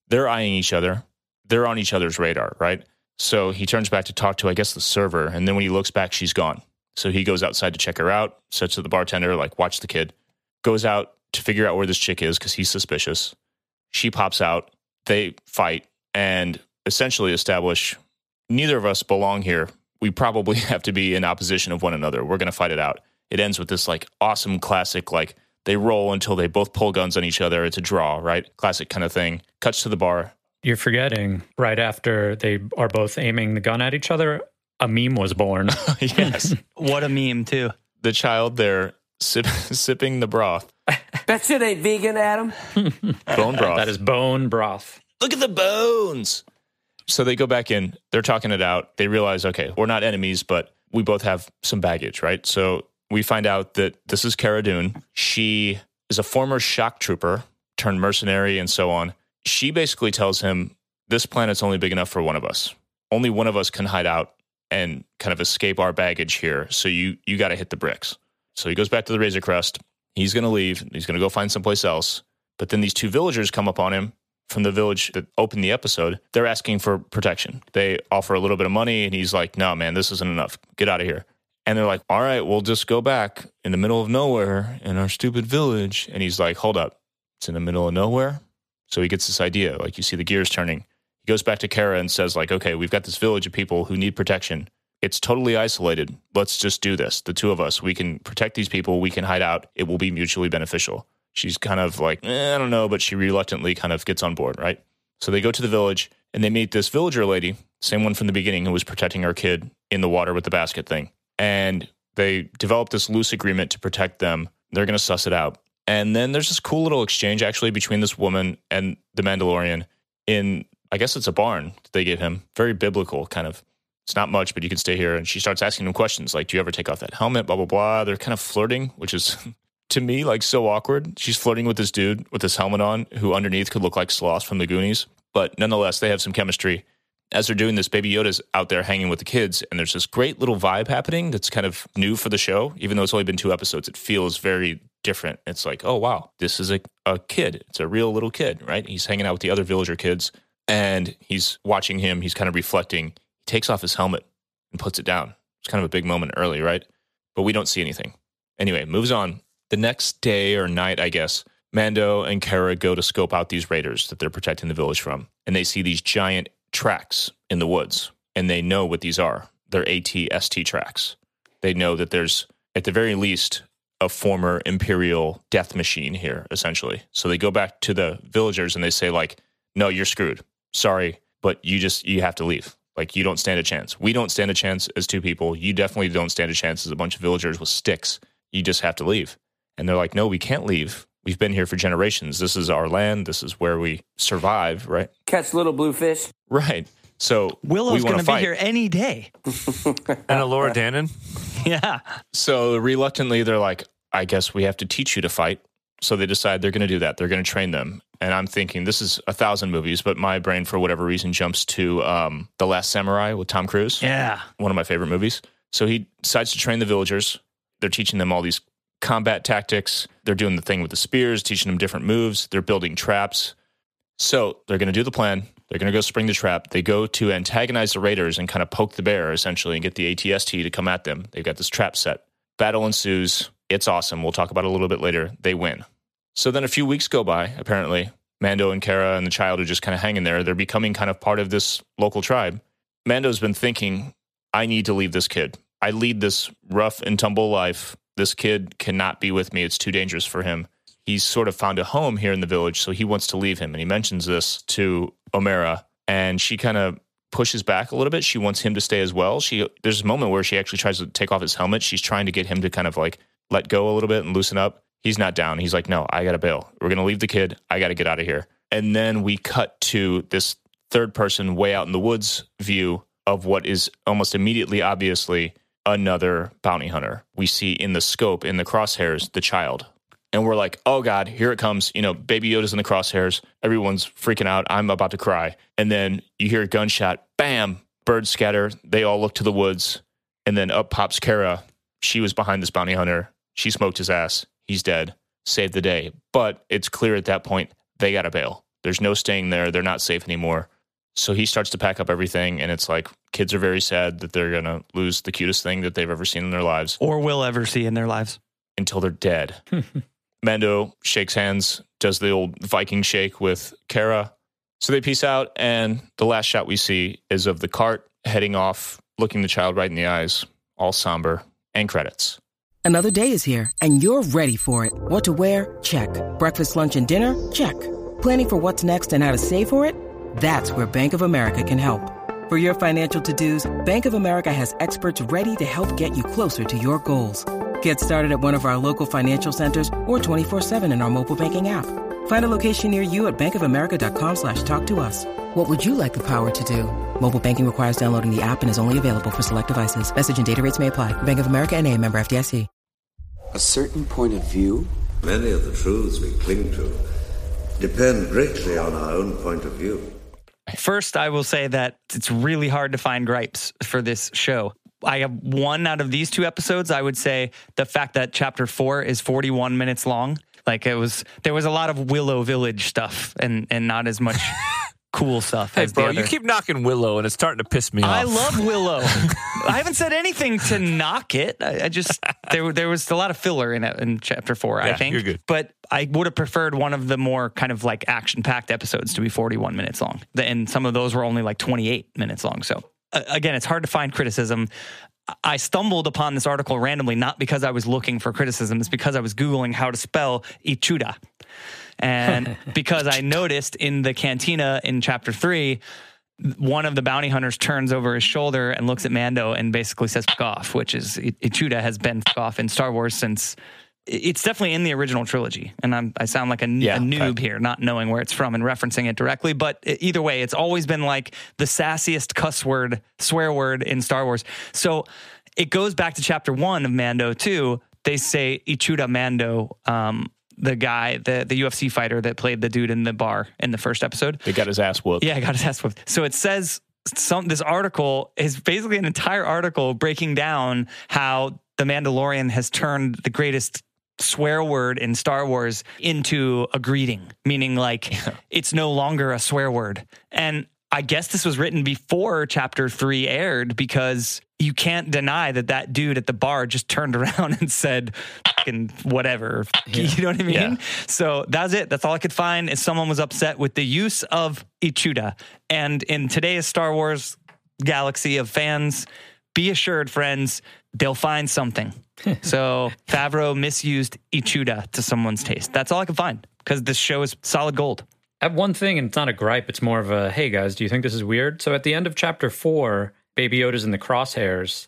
S1: They're eyeing each other. They're on each other's radar, right? So he turns back to talk to, I guess, the server. And then when he looks back, she's gone. So he goes outside to check her out, says to the bartender, like, watch the kid. Goes out to figure out where this chick is because he's suspicious. She pops out. They fight and essentially establish neither of us belong here. We probably have to be in opposition of one another. We're going to fight it out. It ends with this like awesome classic, like they roll until they both pull guns on each other. It's a draw, right? Classic kind of thing. Cuts to the bar.
S3: You're forgetting right after they are both aiming the gun at each other, a meme was born.
S1: yes.
S2: What a meme, too.
S1: the child there sip, sipping the broth,
S5: That shit ain't eh, vegan, Adam.
S1: bone broth.
S3: that is bone broth.
S1: Look at the bones. So they go back in, they're talking it out. They realize, okay, we're not enemies, but we both have some baggage, right? So we find out that this is Cara Dune. She is a former shock trooper turned mercenary and so on. She basically tells him, this planet's only big enough for one of us. Only one of us can hide out and kind of escape our baggage here. So you you got to hit the bricks. So he goes back to the Razor Crest. He's going to leave. He's going to go find someplace else. But then these two villagers come up on him from the village that opened the episode. They're asking for protection. They offer a little bit of money, and he's like, "No, man, this isn't enough. Get out of here." And they're like, "All right, we'll just go back in the middle of nowhere in our stupid village." And he's like, "Hold up, it's in the middle of nowhere." So he gets this idea, like you see the gears turning. He goes back to Cara and says, like, okay, we've got this village of people who need protection. It's totally isolated. Let's just do this. The two of us, we can protect these people. We can hide out. It will be mutually beneficial. She's kind of like, eh, I don't know, but she reluctantly kind of gets on board, right? So they go to the village and they meet this villager lady, same one from the beginning who was protecting her kid in the water with the basket thing. And they develop this loose agreement to protect them. They're going to suss it out. And then there's this cool little exchange actually between this woman and the Mandalorian in, I guess it's a barn that they give him. Very biblical kind of. It's not much, but you can stay here. And she starts asking him questions like, Do you ever take off that helmet? Blah, blah, blah. They're kind of flirting, which is to me like so awkward. She's flirting with this dude with this helmet on who underneath could look like Sloth from the Goonies. But nonetheless, they have some chemistry. As they're doing this, Baby Yoda's out there hanging with the kids, and there's this great little vibe happening that's kind of new for the show. Even though it's only been two episodes, it feels very different. It's like, oh, wow, this is a, a kid. It's a real little kid, right? He's hanging out with the other villager kids, and he's watching him. He's kind of reflecting. He takes off his helmet and puts it down. It's kind of a big moment early, right? But we don't see anything. Anyway, moves on. The next day or night, I guess, Mando and Cara go to scope out these raiders that they're protecting the village from. And they see these giant tracks in the woods. And they know what these are. They're AT-ST tracks. They know that there's, at the very least, a former Imperial death machine here, essentially. So they go back to the villagers and they say, like, no, you're screwed. Sorry, but you just, you have to leave. Like, you don't stand a chance. We don't stand a chance as two people. You definitely don't stand a chance as a bunch of villagers with sticks. You just have to leave. And they're like, no, we can't leave. We've been here for generations. This is our land. This is where we survive, right?
S5: Catch little blue fish.
S1: Right. So
S2: Willow's going
S1: to
S2: to be here any day.
S4: And Elora Danan.
S2: Yeah.
S1: So reluctantly, they're like, I guess we have to teach you to fight. So they decide they're going to do that. They're going to train them. And I'm thinking this is a thousand movies, but my brain, for whatever reason, jumps to um, The Last Samurai with Tom Cruise.
S2: Yeah.
S1: one of my favorite movies. So he decides to train the villagers. They're teaching them all these combat tactics. They're doing the thing with the spears, teaching them different moves. They're building traps. So they're going to do the plan. They're going to go spring the trap. They go to antagonize the raiders and kind of poke the bear, essentially, and get the ATST to come at them. They've got this trap set. Battle ensues. It's awesome. We'll talk about it a little bit later. They win. So then a few weeks go by, apparently. Mando and Cara and the child are just kind of hanging there. They're becoming kind of part of this local tribe. Mando's been thinking, I need to leave this kid. I lead this rough and tumble life. This kid cannot be with me. It's too dangerous for him. He's sort of found a home here in the village, so he wants to leave him. And he mentions this to Omera, and she kind of pushes back a little bit. She wants him to stay as well. She there's a moment where she actually tries to take off his helmet. She's trying to get him to kind of like let go a little bit and loosen up. He's not down. He's like, no, I got to bail. We're going to leave the kid. I got to get out of here. And then we cut to this third person way out in the woods view of what is almost immediately, obviously, another bounty hunter. We see in the scope, in the crosshairs, the child. And we're like, oh God, here it comes. You know, Baby Yoda's in the crosshairs. Everyone's freaking out. I'm about to cry. And then you hear a gunshot, bam, birds scatter. They all look to the woods. And then up pops Cara. She was behind this bounty hunter. She smoked his ass. He's dead. Saved the day. But it's clear at that point they got to bail. There's no staying there. They're not safe anymore. So he starts to pack up everything, and it's like kids are very sad that they're going to lose the cutest thing that they've ever seen in their lives
S2: Or will ever see in their lives.
S1: until they're dead. Mando shakes hands, does the old Viking shake with Cara. So they peace out, and the last shot we see is of the cart heading off, looking the child right in the eyes, all somber, and credits.
S7: Another day is here, and you're ready for it. What to wear? Check. Breakfast, lunch, and dinner? Check. Planning for what's next and how to save for it? That's where Bank of America can help. For your financial to-dos, Bank of America has experts ready to help get you closer to your goals. Get started at one of our local financial centers or 24-7 in our mobile banking app. Find a location near you at bankofamerica.com slash talk to us. What would you like the power to do? Mobile banking requires downloading the app and is only available for select devices. Message and data rates may apply. Bank of America and a member FDIC.
S8: A certain point of view
S9: Many of the truths we cling to depend greatly on our own point of view.
S2: First, I will say that it's really hard to find gripes for this show. I have one out of these two episodes. I would say the fact that chapter four is 41 minutes long. Like it was, there was a lot of Willow Village stuff and, and not as much cool stuff
S4: Hey, bro, you keep knocking Willow, and it's starting to piss me off.
S2: I love Willow. I haven't said anything to knock it. I, I just there there was a lot of filler in it in chapter four. I think
S4: you're good.
S2: but I would have preferred one of the more kind of like action packed episodes to be 41 minutes long, and some of those were only like 28 minutes long. So uh, again, it's hard to find criticism. I stumbled upon this article randomly, not because I was looking for criticism. It's because I was googling how to spell Ichuda. And because I noticed in the cantina in chapter three, one of the bounty hunters turns over his shoulder and looks at Mando and basically says "fuck off," which is Ichuda has been "fuck off" in Star Wars since it's definitely in the original trilogy. And I'm, I sound like a,
S1: Yeah,
S2: a noob here, not knowing where it's from and referencing it directly. But either way, it's always been like the sassiest cuss word, swear word in Star Wars. So it goes back to chapter one of Mando too. They say Ichuda Mando. Um, the guy, the the UFC fighter that played the dude in the bar in the first episode.
S1: He got his ass whooped.
S2: Yeah, I got his ass whooped. So it says some this article is basically an entire article breaking down how the Mandalorian has turned the greatest swear word in Star Wars into a greeting, meaning like it's no longer a swear word. And I guess this was written before chapter 3 aired because you can't deny that that dude at the bar just turned around and said fucking whatever. You know what I mean?
S1: Yeah.
S2: So that's it. That's all I could find is someone was upset with the use of Ichuda. And in today's Star Wars galaxy of fans, be assured, friends, they'll find something. so Favreau misused Ichuda to someone's taste. That's all I could find because this show is solid gold.
S3: I have one thing, and it's not a gripe. It's more of a, hey guys, do you think this is weird? So at the end of chapter four, Baby Yoda's in the crosshairs.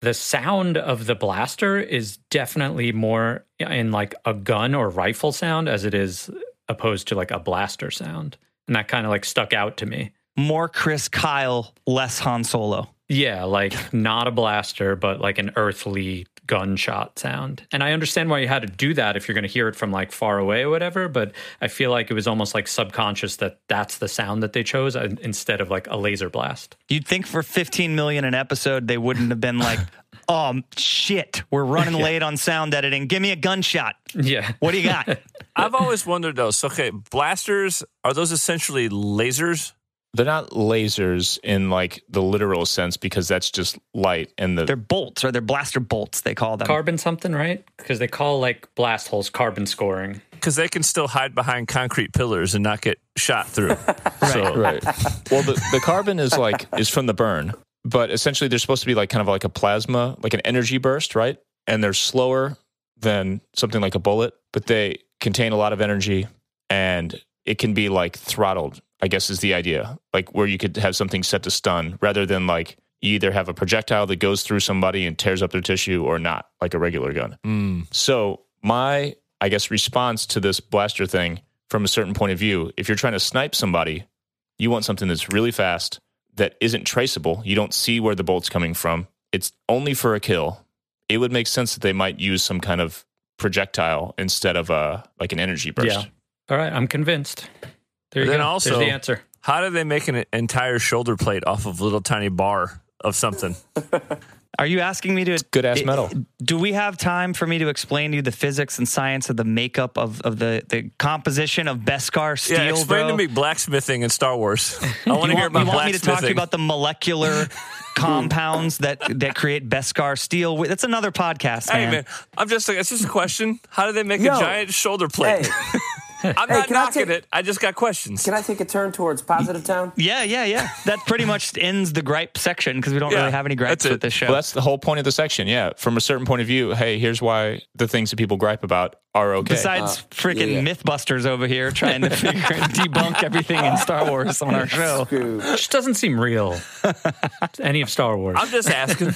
S3: The sound of the blaster is definitely more in like a gun or rifle sound as it is opposed to like a blaster sound. And that kind of like stuck out to me.
S2: More Chris Kyle, less Han Solo.
S3: Yeah, like not a blaster, but like an earthly gunshot sound. And I understand why you had to do that if you're going to hear it from like far away or whatever, but I feel like it was almost like subconscious that that's the sound that they chose uh, instead of like a laser blast.
S2: You'd think for 15 million an episode, they wouldn't have been like, oh shit, we're running late on sound editing. Give me a gunshot.
S3: Yeah.
S2: What do you got?
S4: I've always wondered though. So, okay, blasters are those essentially lasers?
S1: They're not lasers in like the literal sense because that's just light and the
S2: they're bolts or they're blaster bolts, they call them.
S3: Carbon something, right? Because they call like blast holes carbon scoring.
S4: Because they can still hide behind concrete pillars and not get shot through. So,
S1: right. Well, the, the carbon is like is from the burn, but essentially they're supposed to be like kind of like a plasma, like an energy burst, right? And they're slower than something like a bullet, but they contain a lot of energy and it can be like throttled. I guess is the idea. Like where you could have something set to stun rather than like you either have a projectile that goes through somebody and tears up their tissue or not, like a regular gun.
S4: Mm.
S1: So my, I guess, response to this blaster thing from a certain point of view, if you're trying to snipe somebody, you want something that's really fast, that isn't traceable. You don't see where the bolt's coming from. It's only for a kill. It would make sense that they might use some kind of projectile instead of a like an energy burst.
S3: Yeah. All right, I'm convinced. There you
S4: then
S3: go.
S4: also,
S3: There's the answer.
S4: How did they make an entire shoulder plate off of a little tiny bar of something?
S2: Are you asking me to
S1: good ass metal?
S2: Do we have time for me to explain to you the physics and science of the makeup of, of the, the composition of Beskar steel?
S4: yeah, explain
S2: bro?
S4: to me blacksmithing in Star Wars. I want to hear about
S2: you want me to talk to you about the molecular compounds that that create Beskar steel? That's another podcast,
S4: Hey
S2: man.
S4: man, I'm just like it's just a question. How do they make
S5: Yo.
S4: a giant shoulder plate?
S5: Hey,
S4: I'm
S5: Hey,
S4: not
S5: can I take-
S4: it. I just got questions.
S5: can I take a turn towards Positive Town?
S2: Yeah, yeah, yeah. That pretty much ends the gripe section because we don't
S4: Yeah,
S2: really have any gripes
S4: that's
S2: with this show.
S1: Well, that's the whole point of the section. Yeah. From a certain point of view, hey, here's why the things that people gripe about are okay.
S2: Besides freaking
S5: yeah, yeah.
S2: MythBusters over here trying to figure and debunk everything in Star Wars on our show.
S3: which doesn't seem real. Any of Star Wars.
S4: I'm just asking.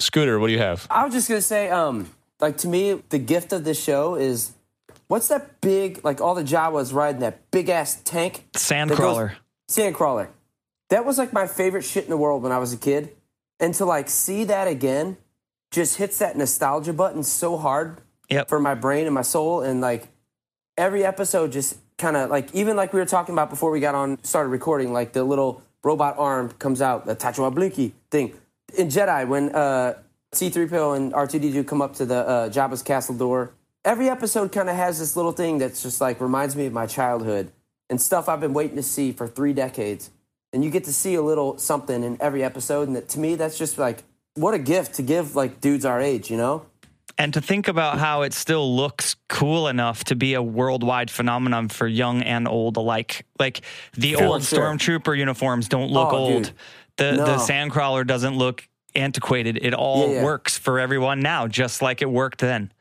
S1: Scooter, what do you have?
S5: I was just gonna say, um, like to me, the gift of this show is what's that big like all the Jawas riding that big ass tank
S2: Sandcrawler.
S5: Sandcrawler. That was like my favorite shit in the world when I was a kid. And to like see that again just hits that nostalgia button so hard
S2: Yep.
S5: for my brain and my soul. And like every episode just kind of like, even like we were talking about before we got on, started recording, like the little robot arm comes out, the Tachua Blinky thing. In Jedi, when uh, C3PO and R2D2 come up to the uh, Jabba's castle door, every episode kind of has this little thing that's just like reminds me of my childhood and stuff I've been waiting to see for three decades. And you get to see a little something in every episode. And that, to me, that's just like, what a gift to give like dudes our age, you know?
S2: and to think about how it still looks cool enough to be a worldwide phenomenon for young and old alike. Like the
S5: For
S2: old
S5: sure.
S2: stormtrooper uniforms don't look
S5: Oh,
S2: old.
S5: dude.
S2: The
S5: No.
S2: the sandcrawler doesn't look antiquated. It all
S5: Yeah, yeah.
S2: works for everyone now, just like it worked then.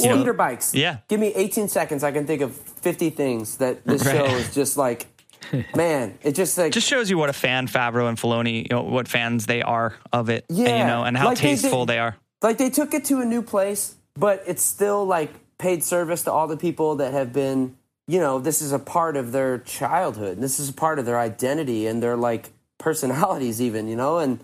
S5: The
S2: know,
S5: speeder bikes.
S2: yeah.
S5: Give me 18 seconds. I can think of 50 things that this
S2: Right.
S5: show is just like, man, it just like,
S2: Just shows you what a fan Favreau and Filoni, you know, what fans they are of it, and, you know, and how
S5: Like they did-
S2: tasteful they are.
S5: like they took it to a new place, but it's still like paid service to all the people that have been, you know, this is a part of their childhood. This is a part of their identity and their like personalities, even, you know, and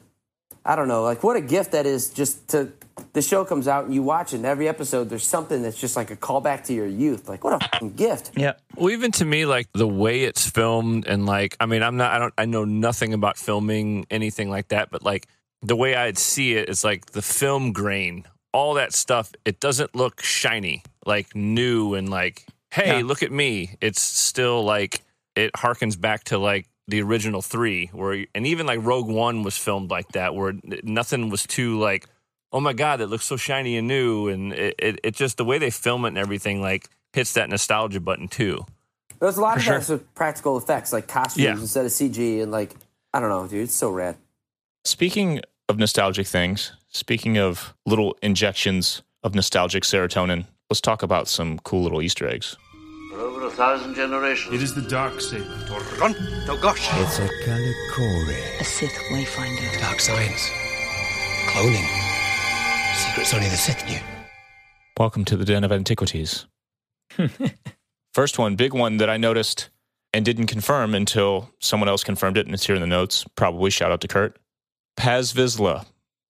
S5: I don't know, like what a gift that is just to the show comes out and you watch it and every episode there's something that's just like a callback to your youth. Like what a fucking gift.
S2: Yeah.
S4: Well, even to me, like the way it's filmed, and like, I mean, I'm not, I don't, I know nothing about filming anything like that, but like the way I'd see it, it's like the film grain, all that stuff. It doesn't look shiny, like new, and like, hey,
S2: Yeah.
S4: look at me. It's still like it harkens back to like the original three, where, and even like Rogue One was filmed like that, where nothing was too like, oh my god, it looks so shiny and new, and it, it, it just the way they film it and everything, like hits that nostalgia button too.
S5: There's a lot
S2: For
S5: of
S2: sure.
S5: that's with practical effects, like costumes
S4: Yeah.
S5: instead of CG and like I don't know, dude, it's so rad.
S1: Speaking of nostalgic things, speaking of little injections of nostalgic serotonin, let's talk about some cool little Easter eggs.
S9: For over a thousand generations.
S6: It is the dark saber.
S8: Oh it's a Kalikori.
S10: A Sith Wayfinder.
S8: Dark science. Cloning. Secrets only the Sith knew.
S1: Welcome to the Den of Antiquities. First one, big one that I noticed and didn't confirm until someone else confirmed it, and it's here in the notes. Probably shout out to Kurt. Paz Vizsla.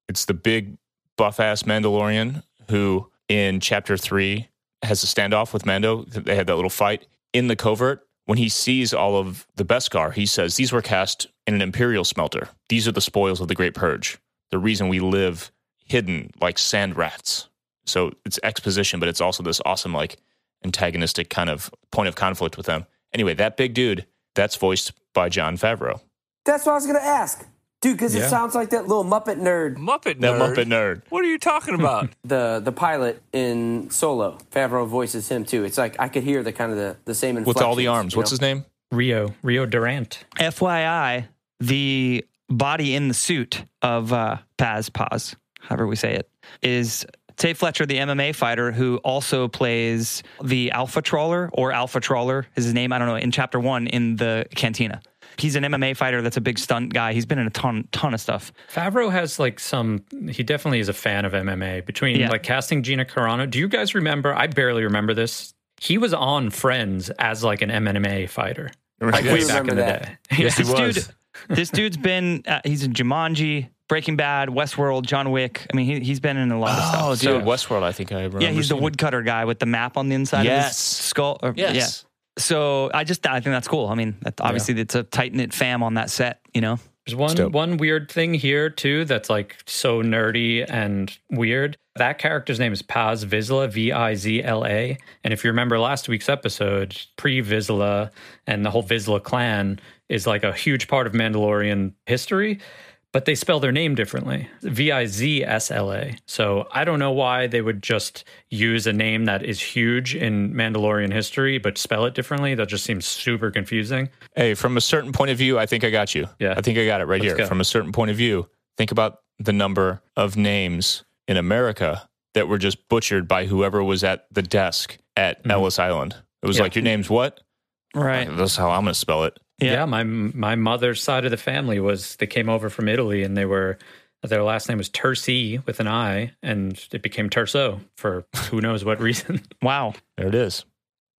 S1: It's the big buff ass Mandalorian who in chapter three has a standoff with Mando. They had that little fight in the covert. When he sees all of the Beskar, he says, These were cast in an Imperial smelter. These are the spoils of the Great Purge. The reason we live hidden like sand rats. So it's exposition, but it's also this awesome, like, antagonistic kind of point of conflict with them. Anyway, that big dude, that's voiced by Jon Favreau.
S5: That's what I was gonna ask. Dude, because it sounds like that little Muppet nerd,
S4: Muppet
S1: That
S4: nerd.
S1: Muppet nerd.
S4: What are you talking about?
S5: the the pilot in Solo. Favreau voices him too. It's like I could hear the kind of the, the same
S1: With all the arms. What's
S5: know?
S1: his name?
S3: Rio, Rio Durant.
S2: FYI, the body in the suit of uh, Paz Paz, however we say it, is Tait Fletcher, the MMA fighter who also plays the Alpha Trawler or Alpha Trawler is his name. I don't know. In chapter one in the cantina, he's an MMA fighter. That's a big stunt guy. He's been in a ton ton of stuff.
S3: Favreau has like some. He definitely is a fan of MMA. Between
S2: Yeah.
S3: like casting Gina Carano, do you guys remember? I barely remember this. He was on Friends as like an MMA fighter. Like
S5: do
S3: way back
S5: remember
S3: in the
S5: that.
S3: day.
S4: Yes, he
S2: this
S4: was.
S2: dude, this dude's been. Uh, he's in Jumanji, Breaking Bad, Westworld, John Wick. I mean, he, he's been in a lot of stuff.
S1: Oh,
S2: So-
S1: dude, Westworld. I think I remember.
S2: yeah, he's the
S1: seeing it.
S2: woodcutter guy with the map on the inside of
S1: Yes.
S2: his skull. or-
S1: Yes.
S2: Yeah. So I just I think that's cool. I mean, that, obviously it's a tight knit fam on that set. You know.
S3: There's one one weird thing here too that's like so nerdy and weird. That character's name is Paz Vizsla, V I Z L A. And if you remember last week's episode, pre Vizsla and the whole Vizsla clan is like a huge part of Mandalorian history, but they spell their name differently. V I Z S L A. So I don't know why they would just use a name that is huge in Mandalorian history but spell it differently. That just seems super confusing.
S1: Hey, from a certain point of view, I think I got you.
S3: Yeah.
S1: I think I got it right
S3: Let's
S1: here.
S3: go.
S1: From a certain point of view, think about the number of names in America that were just butchered by whoever was at the desk at mm-hmm. Ellis Island. It was
S3: Yeah.
S1: like, your name's what?
S2: Right.
S1: That's how I'm going to spell it.
S2: Yeah.
S3: Yeah. my my mother's side of the family was they came over from Italy and they were their last name was Tersi with an I and it became Terso for who knows what reason.
S2: Wow.
S1: There it is.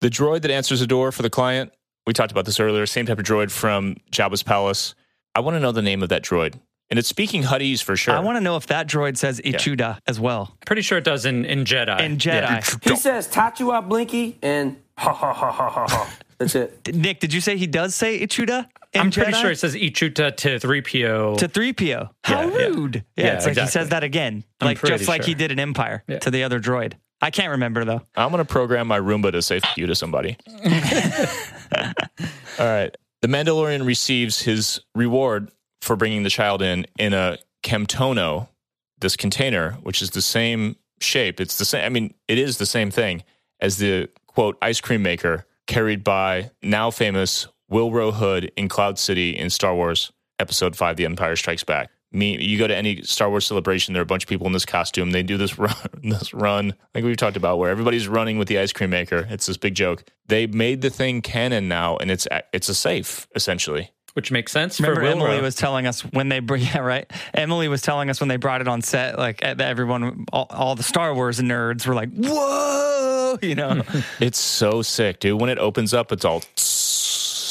S1: The droid that answers the door for the client, we talked about this earlier, same type of droid from Jabba's palace. I want to know the name of that droid. And it's speaking Huttese for sure.
S2: I want to know if that droid says Ichuda as well.
S3: Pretty sure it does in in Jedi.
S2: In
S3: Yeah.
S2: Jedi.
S5: He says Tatua Blinky and ha ha ha ha ha ha. That's it.
S2: Nick, did you say he does say Ichuda? In
S3: I'm pretty
S2: Jedi?
S3: sure it says Ichuta to 3PO.
S2: to 3PO. How
S3: Yeah, yeah.
S2: rude. Yeah,
S3: Yeah,
S2: it's like he says that again.
S3: I'm
S2: Like
S3: pretty
S2: just like he did in Empire
S3: Yeah.
S2: to the other droid. I can't remember though.
S1: I'm going to program my Roomba to say F you to somebody. All right. The Mandalorian receives his reward for bringing the child in in a camtono, this container, which is the same shape. It's the same. I mean, it is the same thing as the quote ice cream maker carried by now famous Willrow Hood in Cloud City in Star Wars Episode Five: The Empire Strikes Back. Me, you go to any Star Wars celebration, there are a bunch of people in this costume. They do this run, this run, like we've talked about, where everybody's running with the ice cream maker. It's this big joke. They made the thing canon now, and it's it's a safe essentially.
S3: Which makes sense
S2: Remember
S3: for
S2: Emily was telling us when they br- yeah right. Emily was telling us when they brought it on set, like everyone, all, all the Star Wars nerds were like, "Whoa!" You know,
S1: It's so sick, dude. When it opens up, it's all,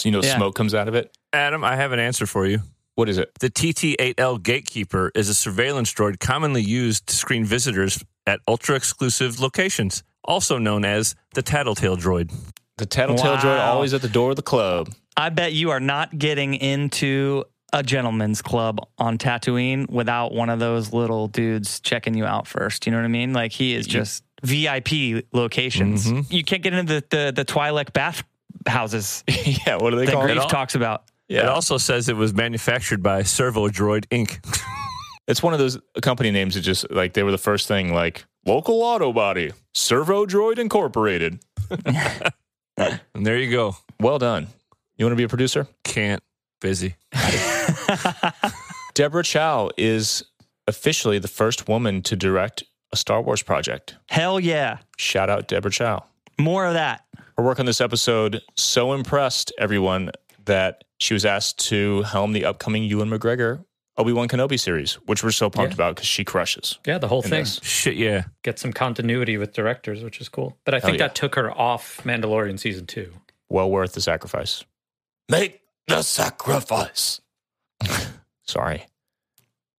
S1: you know,
S2: Yeah.
S1: smoke comes out of it.
S4: Adam, I have an answer for you.
S1: What is it?
S4: The TT-8L Gatekeeper is a surveillance droid commonly used to screen visitors at ultra-exclusive locations, also known as the Tattletale droid.
S1: The Tattletale droid always at the door of the club.
S2: I bet you are not getting into a gentleman's club on Tatooine without one of those little dudes checking you out first. You know what I mean? Like he is just VIP locations. Mm-hmm. You can't get into the the, the Twi'lek bath houses
S1: yeah, what do they
S2: that
S1: call
S2: Greef
S1: it?
S2: talks about. Yeah.
S4: It also says it was manufactured by Servo Droid Inc.
S1: It's one of those company names that just like they were the first thing, like local auto body, Servo Droid Incorporated.
S4: and there you go.
S1: Well done. You want to be a producer?
S4: Can't. Busy.
S1: Deborah Chow is officially the first woman to direct a Star Wars project.
S2: Hell yeah.
S1: Shout out Deborah Chow.
S2: More of that.
S1: Her work on this episode so impressed everyone that she was asked to helm the upcoming Ewan McGregor Obi Wan Kenobi series, which we're so pumped
S3: Yeah.
S1: about because she crushes.
S3: yeah, the whole thing.
S1: this.
S4: Shit, yeah.
S3: Get some continuity with directors, which is cool. But I think
S1: yeah.
S3: that took her off Mandalorian season two.
S1: Well worth the sacrifice. Make the sacrifice. Sorry.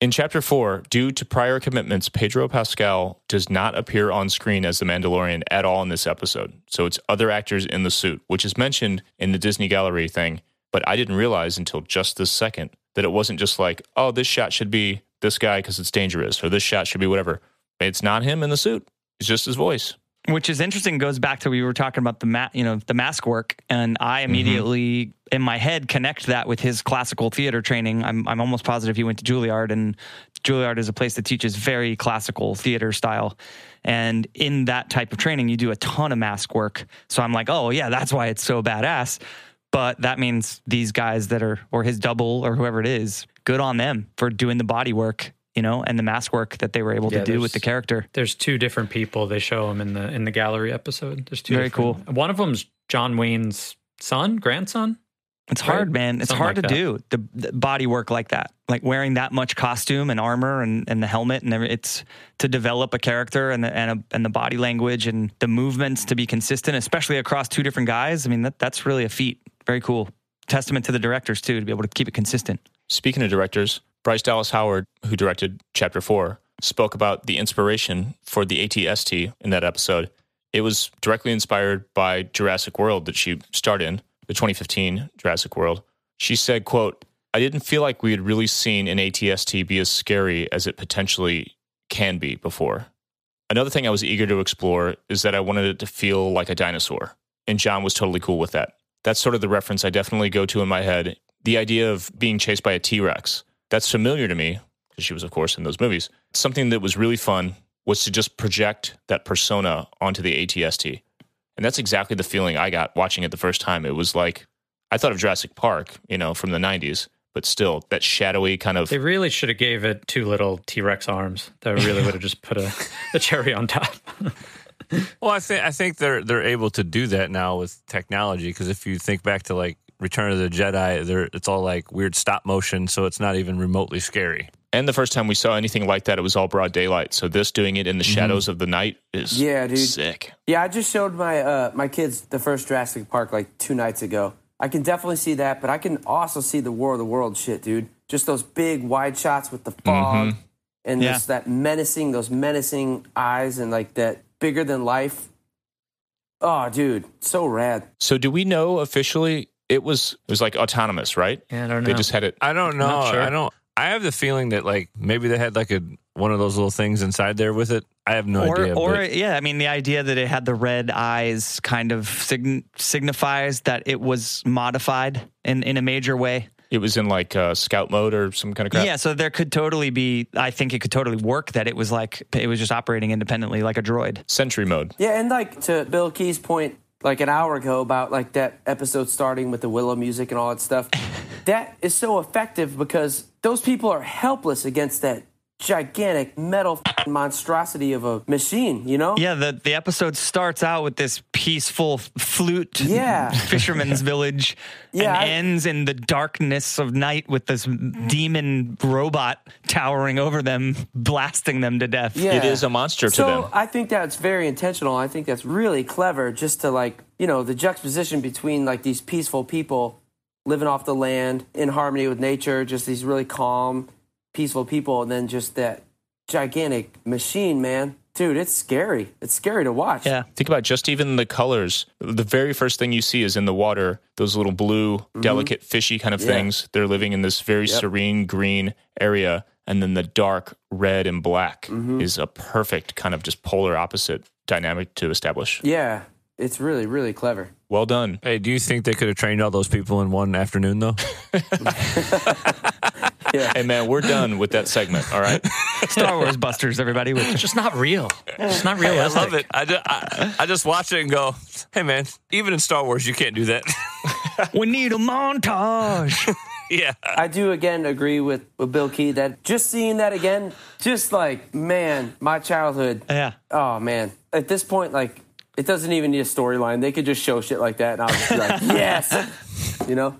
S1: In chapter four, due to prior commitments, Pedro Pascal does not appear on screen as the Mandalorian at all in this episode. So it's other actors in the suit, which is mentioned in the Disney Gallery thing. But I didn't realize until just this second that it wasn't just like, oh, this shot should be this guy because it's dangerous, or this shot should be whatever. It's not him in the suit. It's just his voice.
S2: Which is interesting goes back to we were talking about the ma- you know the mask work and i immediately in my head connect that with his classical theater training. I'm i'm almost positive he went to juilliard and juilliard is a place that teaches very classical theater style. And in that type of training you do a ton of mask work. So i'm like oh yeah that's why it's so badass. But that means these guys that are or his double or whoever it is good on them for doing the body work you know, and the mask work that they were able
S3: Yeah,
S2: to do with the character.
S3: There's two different people. They show them in the in the gallery episode. There's two.
S2: Very
S3: different- One of them's John Wayne's son, grandson.
S2: It's
S3: Right?
S2: hard, man. It's
S3: Something
S2: hard
S3: like
S2: to
S3: that.
S2: do the, the body work like that, like wearing that much costume and armor and, and the helmet and every, it's to develop a character and the and, a, and the body language and the movements to be consistent, especially across two different guys. I mean, that that's really a feat. Very cool. Testament to the directors too to be able to keep it consistent.
S1: Speaking of directors, Bryce Dallas Howard, who directed Chapter 4, spoke about the inspiration for the ATST in that episode. It was directly inspired by Jurassic World that she starred in, the 2015 Jurassic World. She said, quote, I didn't feel like we had really seen an ATST be as scary as it potentially can be before. Another thing I was eager to explore is that I wanted it to feel like a dinosaur. And John was totally cool with that. That's sort of the reference I definitely go to in my head. The idea of being chased by a T Rex. That's familiar to me because she was, of course, in those movies. Something that was really fun was to just project that persona onto the ATST. And that's exactly the feeling I got watching it the first time. It was like, I thought of Jurassic Park, you know, from the 90s, but still that shadowy kind of.
S3: They really should have gave it two little T Rex arms. That really would have just put a the cherry on top.
S4: Well, I think I think they're they're able to do that now with technology because if you think back to like Return of the Jedi, there it's all like weird stop motion, so it's not even remotely scary.
S1: And the first time we saw anything like that, it was all broad daylight. So this doing it in the shadows of the night is
S5: Yeah, dude.
S1: sick.
S5: Yeah, I just showed my uh, my kids the first Jurassic Park like two nights ago. I can definitely see that, but I can also see the War of the World shit, dude. Just those big wide shots with the fog and
S2: Yeah.
S5: just that menacing, those menacing eyes and like that bigger than life. Oh, dude, so rad.
S1: So do we know officially it was it was like autonomous, right?
S3: Yeah, I don't
S1: They
S3: know.
S1: just had it.
S4: I don't know.
S3: Sure.
S4: I don't. I have the feeling that like maybe they had like a one of those little things inside there with it. I have no
S2: or,
S4: idea.
S2: or
S4: but-
S2: yeah, I mean, the idea that it had the red eyes kind of sign- signifies that it was modified in, in a major way.
S1: It was in like uh, scout mode or some kind of crap.
S2: Yeah, so there could totally be. I think it could totally work that it was like it was just operating independently like a droid.
S1: Sentry mode.
S5: Yeah, and like to Bill Key's point, like an hour ago about like that episode starting with the Willow music and all that stuff. that is so effective because those people are helpless against that gigantic metal f***ing monstrosity of a machine. You know?
S2: Yeah, the the episode starts out with this peaceful flute
S5: Yeah.
S2: fisherman's village
S5: Yeah, I-
S2: ends in the darkness of night with this demon robot towering over them, blasting them to death.
S5: Yeah.
S1: It is a monster to
S5: so
S1: them.
S5: I think that's very intentional. I think that's really clever just to like, you know, the juxtaposition between like these peaceful people living off the land in harmony with nature, just these really calm, peaceful people, and then just that gigantic machine, man. Dude, it's scary. It's scary to watch.
S2: Yeah.
S1: Think about just even the colors. The very first thing you see is in the water, those little blue, delicate, fishy kind of
S5: Mm-hmm. Yeah.
S1: things. They're living in this very
S5: Yep.
S1: serene green area. And then the dark red and black
S5: Mm-hmm.
S1: is a perfect kind of just polar opposite dynamic to establish.
S5: Yeah. It's really, really clever.
S1: Well done.
S4: hey, do you think they could have trained all those people in one afternoon though?
S5: Yeah.
S1: Hey, man, we're done with that segment. All right.
S2: Star Wars Busters, everybody. With
S3: It's just not real. It's not
S4: Hey, I love it. I just, I, I just watch it and go, hey man, even in Star Wars you can't do that.
S2: we need a montage.
S4: yeah.
S5: I do again agree with, with Bill Key that just seeing that again, just like, man, my childhood.
S2: yeah.
S5: Oh, man. At this point, like, it doesn't even need a storyline. They could just show shit like that, and I'll just be like, yes. You know?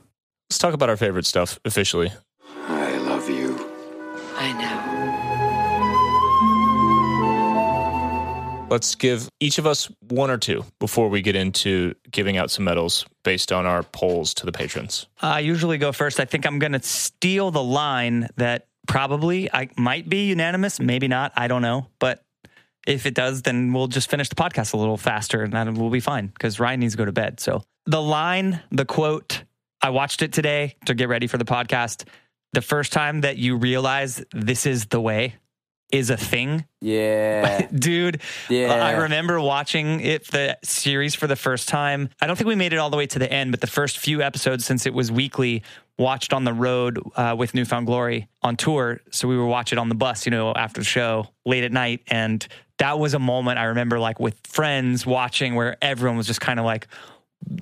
S1: Let's talk about our favorite stuff officially. Let's give each of us one or two before we get into giving out some medals based on our polls to the patrons.
S2: I usually go first. I think I'm going to steal the line that probably I might be unanimous, maybe not. I don't know, but if it does, then we'll just finish the podcast a little faster, and that will be fine because Ryan needs to go to bed. So the line, the quote, I watched it today to get ready for the podcast. The first time that you realize this is the way is a thing
S5: Yeah.
S2: dude.
S5: Yeah.
S2: I remember watching it the series for the first time. I don't think we made it all the way to the end, but the first few episodes since it was weekly, watched on the road uh, with New Found Glory on tour. So we would watch it on the bus, you know, after the show late at night, and that was a moment I remember like with friends watching where everyone was just kind of like.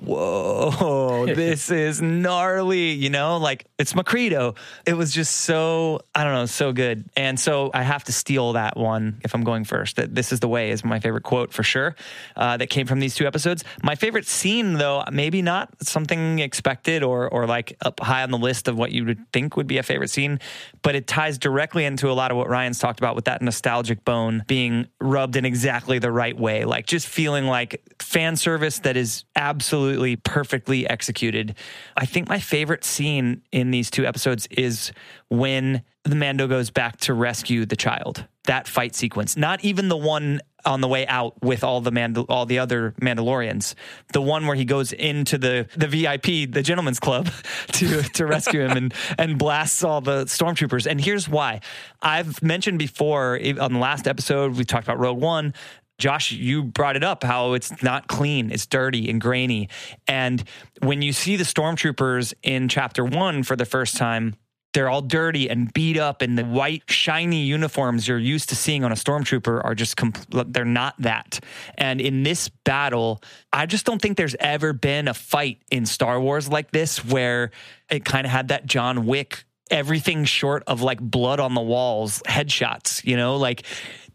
S2: Whoa, this is gnarly, you know, like it's my credo. It was just so, I don't know, so good. And so I have to steal that one if I'm going first. That this is the way is my favorite quote for sure uh, that came from these two episodes. My favorite scene, though, maybe not something expected or, or like up high on the list of what you would think would be a favorite scene, but it ties directly into a lot of what Ryan's talked about with that nostalgic bone being rubbed in exactly the right way. Like just feeling like fan service that is absolutely perfectly executed. I think my favorite scene in these two episodes is when the Mando goes back to rescue the child. That fight sequence, not even the one on the way out with all the Mandal- all the other Mandalorians, the one where he goes into the the VIP, the gentleman's club, to to rescue him and and blasts all the stormtroopers. And here's why: I've mentioned before on the last episode we talked about Rogue One. Josh, you brought it up how it's not clean, it's dirty and grainy. And when you see the stormtroopers in chapter one for the first time, they're all dirty and beat up, and the white, shiny uniforms you're used to seeing on a stormtrooper are just, compl- they're not that. And in this battle, I just don't think there's ever been a fight in Star Wars like this where it kind of had that John Wick everything short of like blood on the walls headshots you know like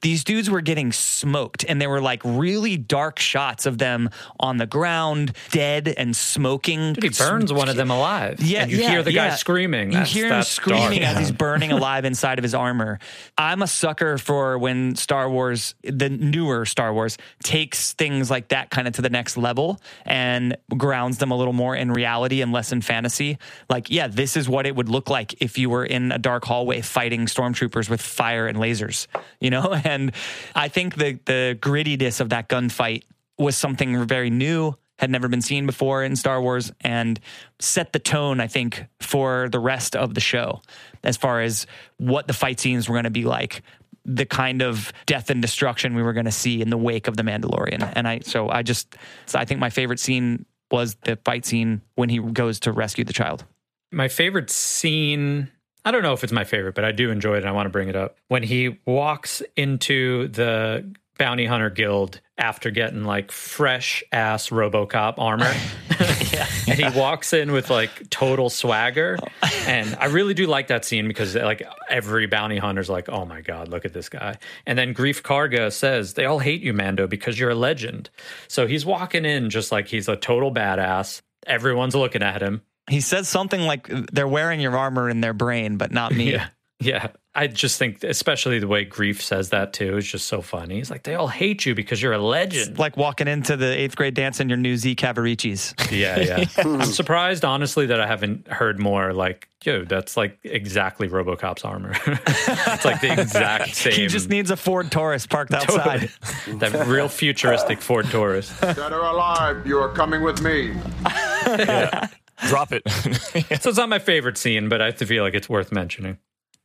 S2: these dudes were getting smoked and there were like really dark shots of them on the ground dead and smoking
S3: Dude, he burns one of them alive.
S2: yeah
S3: and you
S2: yeah,
S3: hear the
S2: yeah.
S3: guy screaming.
S2: you
S3: That's-
S2: hear him screaming
S3: dark.
S2: as he's burning alive inside of his armor i'm a sucker for when star wars the newer star wars takes things like that kind of to the next level and grounds them a little more in reality and less in fantasy like yeah this is what it would look like if you were in a dark hallway fighting stormtroopers with fire and lasers you know and i think the the grittiness of that gunfight was something very new had never been seen before in Star Wars and set the tone, I think, for the rest of the show as far as what the fight scenes were going to be like, the kind of death and destruction we were going to see in the wake of the Mandalorian. And I, so I just, so I think my favorite scene was the fight scene when he goes to rescue the child.
S3: My favorite scene, I don't know if it's my favorite, but I do enjoy it and I want to bring it up. When he walks into the bounty hunter guild after getting like fresh ass Robocop armor. and he walks in with like total swagger. And I really do like that scene because like every bounty hunter's like, oh my God, look at this guy. And then Greef Karga says, they all hate you, Mando, because you're a legend. So he's walking in just like he's a total badass. Everyone's looking at him.
S2: He says something like they're wearing your armor in their brain, but not me.
S3: Yeah. Yeah. I just think, especially the way Greef says that too, is just so funny. He's like, they all hate you because you're a legend.
S2: Like walking into the eighth grade dance in your new Z Cavariccis.
S3: Yeah, yeah. Hmm. I'm surprised, honestly, that I haven't heard more like, yo, that's like exactly Robocop's armor. it's like the exact same.
S2: He just needs a Ford Taurus parked outside.
S3: that real futuristic Ford Taurus.
S10: Dead or alive, you are coming with me.
S4: Drop it.
S3: So it's not my favorite scene, but I have to feel like it's worth mentioning.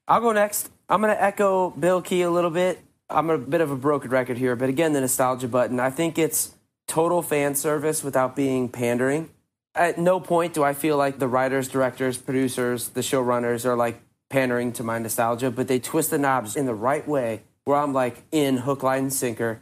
S5: I'll go next. I'm going to echo Bill Key a little bit. I'm a bit of a broken record here, but again, the nostalgia button. I think it's total fan service without being pandering. At no point do I feel like the writers, directors, producers, the showrunners are like pandering to my nostalgia, but they twist the knobs in the right way where I'm like in hook, line, and sinker.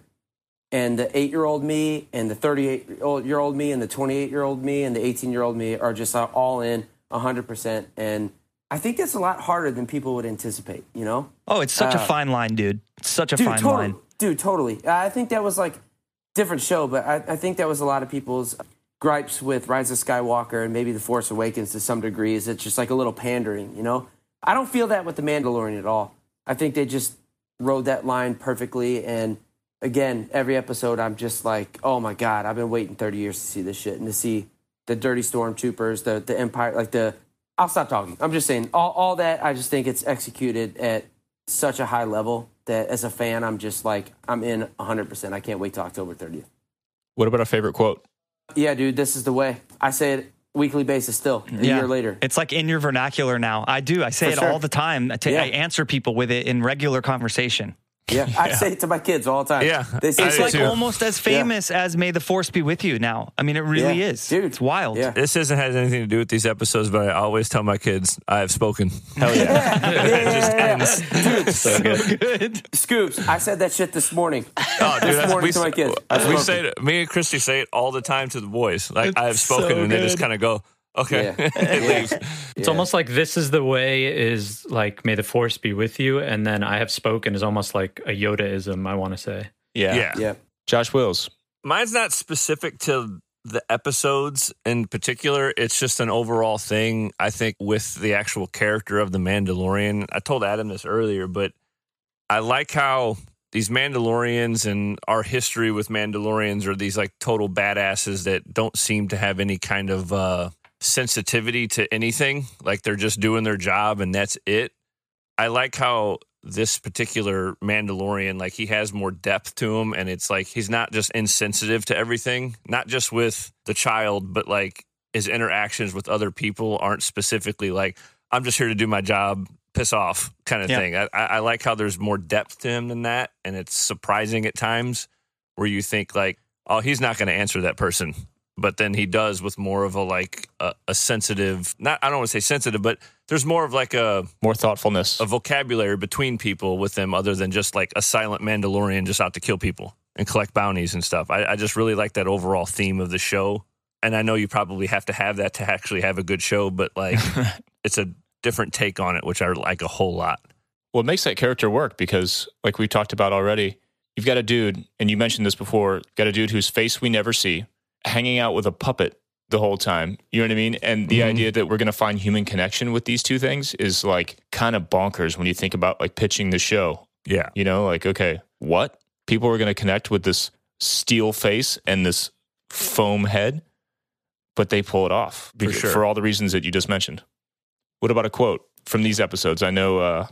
S5: And the eight year old me and the 38 year old me and the 28 year old me and the 18 year old me are just all in 100%. And I think that's a lot harder than people would anticipate, you know?
S2: Oh, it's such a
S5: Uh,
S2: fine line, dude. It's such a
S5: dude,
S2: fine
S5: totally,
S2: line.
S5: Dude, totally. I think that was like different show, but I, I think that was a lot of people's gripes with Rise of Skywalker and maybe The Force Awakens to some degree. Is it's just like a little pandering, you know? I don't feel that with The Mandalorian at all. I think they just rode that line perfectly. And again, every episode, I'm just like, oh my God, I've been waiting 30 years to see this shit and to see the dirty stormtroopers, the, the Empire, like the. I'll stop talking. I'm just saying, all, all that, I just think it's executed at such a high level that as a fan, I'm just like, I'm in 100%. I can't wait till October 30th.
S1: What about a favorite quote?
S5: Yeah, dude, this is the way. I say it weekly basis still, a year later.
S2: It's like in your vernacular now. I do. I say
S5: For
S2: it
S5: sure.
S2: all the time. I
S5: Yeah.
S2: I answer people with it in regular conversation.
S5: Yeah, I say it to my kids all the time.
S4: Yeah,
S5: they say
S2: It's like
S4: too.
S2: almost as famous as "May the Force be with you." Now, I mean, it really
S5: Yeah.
S2: is.
S5: Dude.
S2: It's wild.
S5: Yeah.
S4: This isn't has anything to do with these episodes, but I always tell my kids I have spoken.
S1: Hell yeah.
S4: it just ends.
S2: so good.
S5: Scoops. I said that shit this morning.
S4: Oh, dude,
S5: this morning
S4: we,
S5: to my kids.
S4: We say
S5: it.
S4: it, me and Christy say it all the time to the boys. Like
S2: It's
S4: I have spoken,
S2: so
S4: and they just kind of go, "Okay."
S5: Yeah.
S4: it leaves.
S3: It's
S5: Yeah.
S3: almost like this is the way is like may the force be with you, and then I have spoken is almost like a Yodaism. I want to say.
S1: Yeah.
S4: Yeah.
S5: Yeah.
S1: Josh Wills.
S4: Mine's not specific to the episodes in particular. It's just an overall thing. I think with the actual character of the Mandalorian. I told Adam this earlier, but I like how these Mandalorians and our history with Mandalorians are these like total badasses that don't seem to have any kind of uh, sensitivity to anything. Like they're just doing their job and that's it. I like how this particular Mandalorian, like he has more depth to him, and it's like he's not just insensitive to everything, not just with the child, but like his interactions with other people aren't specifically like, I'm just here to do my job, piss off kind of
S2: Yeah.
S4: thing. I, I I like how there's more depth to him than that, and it's surprising at times where you think like, oh, he's not going to answer that person. But then he does with more of a like a, a sensitive, not I don't want to say sensitive, but there's more of like a
S1: More thoughtfulness.
S4: a vocabulary between people with them other than just like a silent Mandalorian just out to kill people and collect bounties and stuff. I, I just really like that overall theme of the show. And I know you probably have to have that to actually have a good show, but like it's a different take on it, which I like a whole lot.
S1: Well, it makes that character work because, like we talked about already, you've got a dude, and you mentioned this before, got a dude whose face we never see, hanging out with a puppet the whole time. You know what I mean? And the
S4: Mhm.
S1: idea that we're going to find human connection with these two things is like kind of bonkers when you think about like pitching the show.
S4: Yeah.
S1: You know, like, okay, what? People are going to connect with this steel face and this foam head, but they pull it off
S4: For sure.
S1: for all the reasons that you just mentioned. What about a quote from these episodes? I know uh,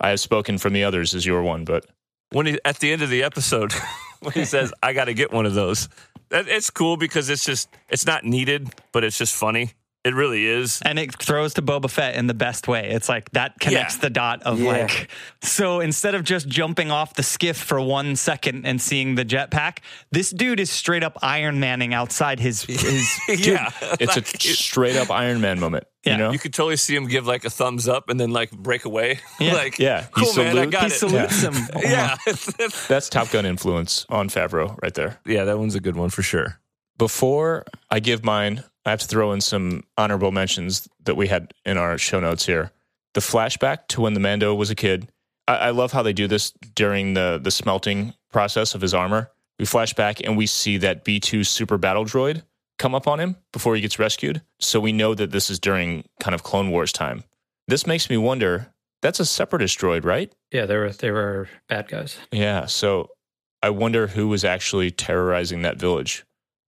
S1: I have spoken from the others as your one, but
S4: When he, at the end of the episode, when he says, I got to get one of those, it's cool because it's just, it's not needed, but it's just funny. It really is.
S2: And it throws to Boba Fett in the best way. It's like that connects
S4: Yeah.
S2: the dot of
S5: Yeah.
S2: like, so instead of just jumping off the skiff for one second and seeing the jetpack, this dude is straight up Iron Manning outside his, his
S4: yeah.
S1: it's a straight up Iron Man moment.
S2: Yeah.
S1: You know?
S4: You could totally see him give like a thumbs up and then like break away.
S2: Yeah.
S4: like,
S1: Yeah, he
S4: cool, man, I got
S2: he
S4: it.
S2: salutes him.
S4: yeah. Uh-huh.
S1: That's Top Gun influence on Favreau right there.
S4: yeah, that one's a good one for sure.
S1: Before I give mine, I have to throw in some honorable mentions that we had in our show notes here. The flashback to when the Mando was a kid. I, I love how they do this during the the smelting process of his armor. We flash back and we see that B two super battle droid come up on him before he gets rescued. So we know that this is during kind of Clone Wars time. This makes me wonder. That's a separatist droid, right?
S3: Yeah, they were they were bad guys.
S1: Yeah. So I wonder who was actually terrorizing that village.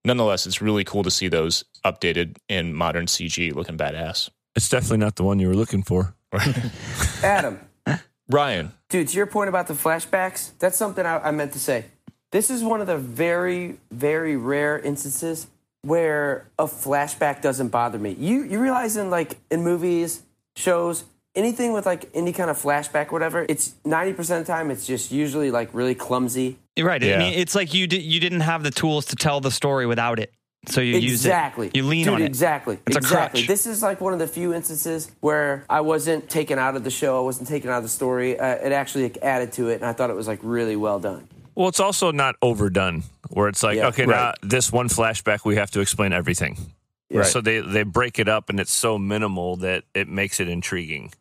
S1: Nonetheless, it's really cool to see those updated in modern CG looking badass.
S4: It's definitely not the one you were looking for.
S5: Adam,
S1: Ryan,
S5: dude, to your point about the flashbacks, that's something I, I meant to say. This is one of the very, very rare instances where a flashback doesn't bother me. You you realize in like in movies, shows, anything with like any kind of flashback, or whatever, it's ninety percent of the time it's just usually like really clumsy.
S2: You're right.
S1: Yeah.
S2: I mean, it's like you di- you didn't have the tools to tell the story without it, so you use it.
S5: exactly.
S2: You lean
S5: Dude,
S2: on it.
S5: Exactly.
S2: It's a
S5: exactly.
S2: crutch.
S5: This is like one of the few instances where I wasn't taken out of the show. I wasn't taken out of the story. Uh, it actually like, added to it, and I thought it was like really well done.
S4: Well, it's also not overdone where it's like,
S5: Yeah,
S4: okay, now this one flashback, we have to explain everything.
S1: Right.
S4: So they, they break it up and it's so minimal that it makes it intriguing.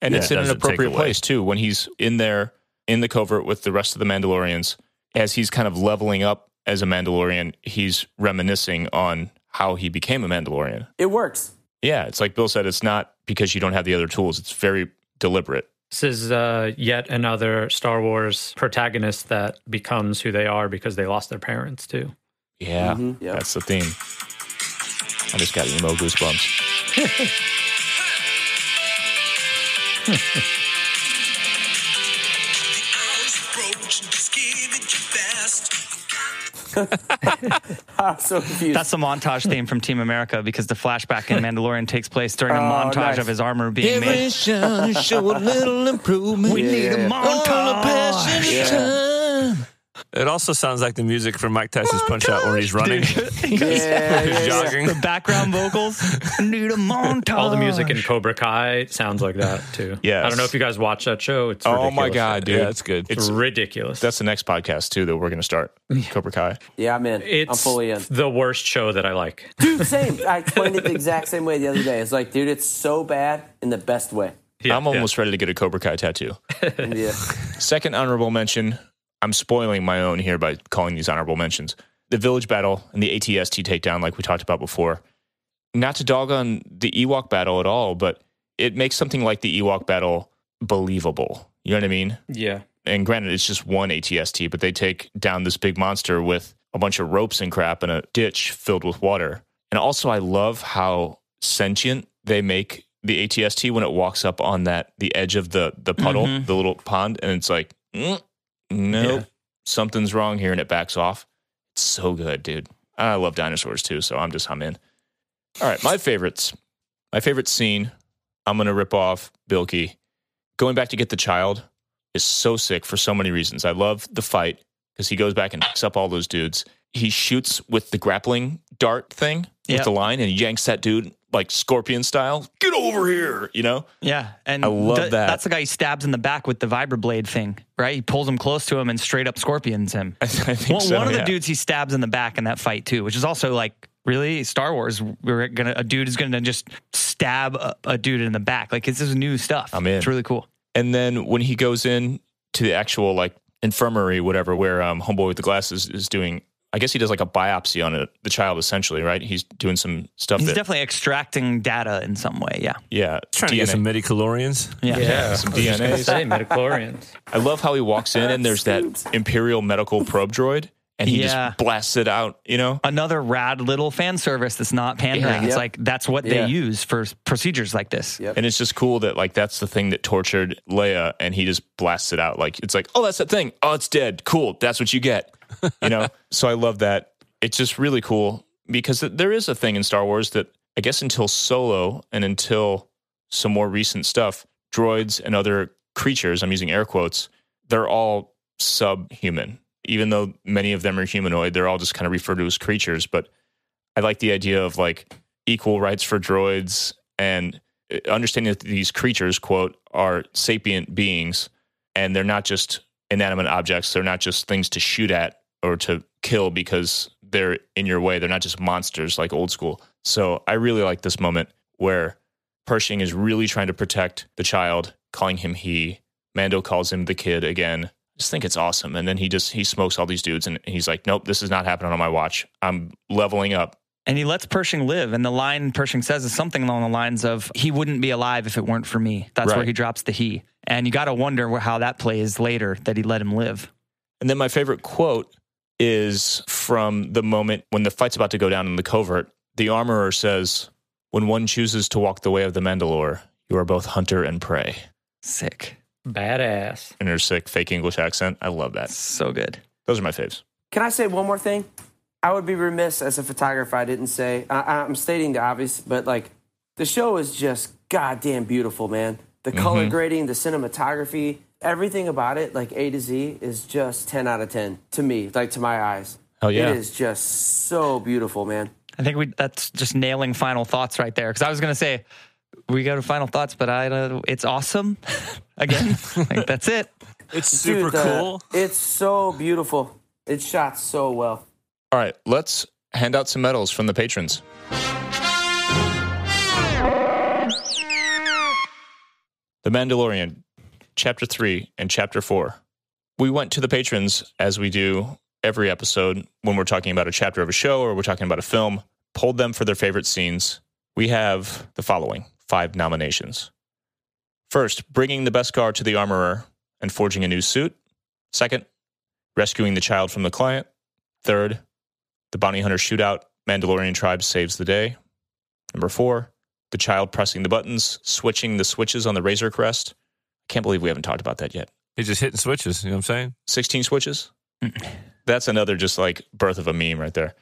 S1: and
S4: Yeah,
S1: it's
S4: it
S1: in an appropriate place too when he's in there in the covert with the rest of the Mandalorians. As he's kind of leveling up as a Mandalorian, he's reminiscing on how he became a Mandalorian.
S5: It works.
S1: Yeah, it's like Bill said, it's not because you don't have the other tools. It's very deliberate.
S3: This is uh, yet another Star Wars protagonist that becomes who they are because they lost their parents too.
S1: Yeah,
S5: Mhm, yep.
S1: that's the theme. I just got emo goosebumps.
S5: I'm so.
S2: That's the montage theme from Team America because the flashback in Mandalorian takes place during a
S5: Oh,
S2: montage
S5: nice.
S2: of his armor being made.
S1: show, show a little improvement.
S2: We need a
S5: Yeah.
S2: montage.
S4: It also sounds like the music from Mike Tyson's Punch Out when he's running.
S2: He
S5: Yeah,
S4: he's
S5: yeah, yeah.
S4: jogging.
S2: The background vocals. I need a montage.
S3: All the music in Cobra Kai sounds like that too.
S1: Yeah.
S3: I don't know if you guys watch that show. It's
S1: Oh my god, dude,
S4: Yeah, it's good.
S3: It's
S1: It's
S3: ridiculous.
S1: that's the next podcast too that we're going to start. Cobra Kai.
S5: Yeah, I'm in.
S3: it's
S5: I'm fully in.
S3: the worst show that I like.
S5: Dude, same. I explained it the exact same way the other day. It's like, dude, it's so bad in the best way.
S3: Yeah,
S1: I'm almost ready to get a Cobra Kai tattoo.
S5: Yeah.
S1: Second honorable mention. I'm spoiling my own here by calling these honorable mentions. The village battle and the ATST takedown, like we talked about before. Not to dog on the Ewok battle at all, but it makes something like the Ewok battle believable. You know what I mean?
S3: Yeah.
S1: And granted, it's just one ATST, but they take down this big monster with a bunch of ropes and crap in a ditch filled with water. And also, I love how sentient they make the ATST when it walks up on that the edge of the the puddle,
S2: Mhm.
S1: the little pond, and it's like, mm, nope,
S3: Yeah.
S1: something's wrong here, and it backs off. It's so good, dude. I love dinosaurs too, so I'm just I'm in. All right, my favorites. My favorite scene. I'm gonna rip off Bilky. Going back to get the child is so sick for so many reasons. I love the fight because he goes back and picks up all those dudes. He shoots with the grappling dart thing
S2: Yep.
S1: with the line and he yanks that dude like scorpion style. Get over here, you know?
S2: Yeah, and
S1: I love
S2: th-
S1: that.
S2: That's the guy he stabs in the back with the vibroblade thing, right? He pulls him close to him and straight up scorpions him.
S1: I, I think
S2: One,
S1: so,
S2: one of the dudes he stabs in the back in that fight too, which is also like really Star Wars. We're gonna a dude is gonna just stab a, a dude in the back. Like this is new stuff.
S1: I'm in.
S2: It's really cool.
S1: And then when he goes in to the actual like infirmary, whatever, where um, homeboy with the glasses is doing, I guess he does like a biopsy on it, the child essentially, right? He's doing some stuff
S2: He's
S1: that,
S2: definitely extracting data in some way. Yeah.
S1: yeah,
S4: Trying to get
S1: DNA.
S4: some midichlorians.
S2: Yeah.
S3: Yeah.
S1: some
S3: I was just say midichlorians.
S1: I love how he walks in and there's that Imperial medical probe droid, and he
S2: Yeah.
S1: just blasts it out. You know,
S2: Another rad little fan service that's not pandering.
S1: Yeah.
S2: It's
S5: Yep.
S2: like that's what
S5: Yeah.
S2: they use for procedures like this.
S5: Yep.
S1: and it's just cool that like that's the thing that tortured Leia, and he just blasts it out. Like it's like, oh, that's that thing. Oh, it's dead. Cool. That's what you get. You know. so I love that. It's just really cool because there is a thing in Star Wars that I guess until Solo and until some more recent stuff, droids and other creatures. I'm using air quotes. They're all subhuman. Even though many of them are humanoid, they're all just kind of referred to as creatures. But I like the idea of like equal rights for droids and uh, understanding that these creatures, quote, are sapient beings and they're not just inanimate objects. They're not just things to shoot at or to kill because they're in your way. They're not just monsters like old school. So I really like this moment where Pershing is really trying to protect the child, calling him he. Mando calls him the kid again. Just think it's awesome. And then he just he smokes all these dudes and he's like, Nope, this is not happening on my watch. I'm leveling up.
S2: And he lets Pershing live. And the line Pershing says is something along the lines of, he wouldn't be alive if it weren't for me. That's where he drops the he. And you got to wonder how that plays later that he let him live.
S1: And then my favorite quote is from the moment when the fight's about to go down in the covert. The armorer says, When one chooses to walk the way of the Mandalore, you are both hunter and prey.
S2: Sick.
S3: Badass.
S1: In her sick fake English accent. I love that.
S2: So good.
S1: Those are my faves.
S5: Can I say one more thing? I would be remiss as a photographer. I didn't say. I, I'm stating the obvious, but like the show is just goddamn beautiful, man. The mm-hmm. color grading, the cinematography, everything about it, like A to Z, is just 10 out of 10 to me, like to my eyes.
S1: Oh, yeah.
S5: It is just so beautiful, man.
S2: I think we that's just nailing final thoughts right there. Because I was going to say, we go to final thoughts, but I uh, it's awesome. Again, like, that's it.
S4: It's super
S5: Dude, the-
S4: cool.
S5: It's so beautiful. It's shot so well.
S1: All right, let's hand out some medals from the patrons. The Mandalorian, Chapter 3 and Chapter 4. We went to the patrons, as we do every episode when we're talking about a chapter of a show or we're talking about a film, polled them for their favorite scenes. We have the following five nominations. First, bringing the Beskar to the armorer and forging a new suit. Second, rescuing the child from the client. Third, the bounty hunter shootout, Mandalorian tribe saves the day. Number four, the child pressing the buttons, switching the switches on the Razor Crest. I can't believe we haven't talked about that yet.
S4: He's just hitting switches. You know what I'm saying?
S1: 16 switches? That's another just like birth of a meme right there.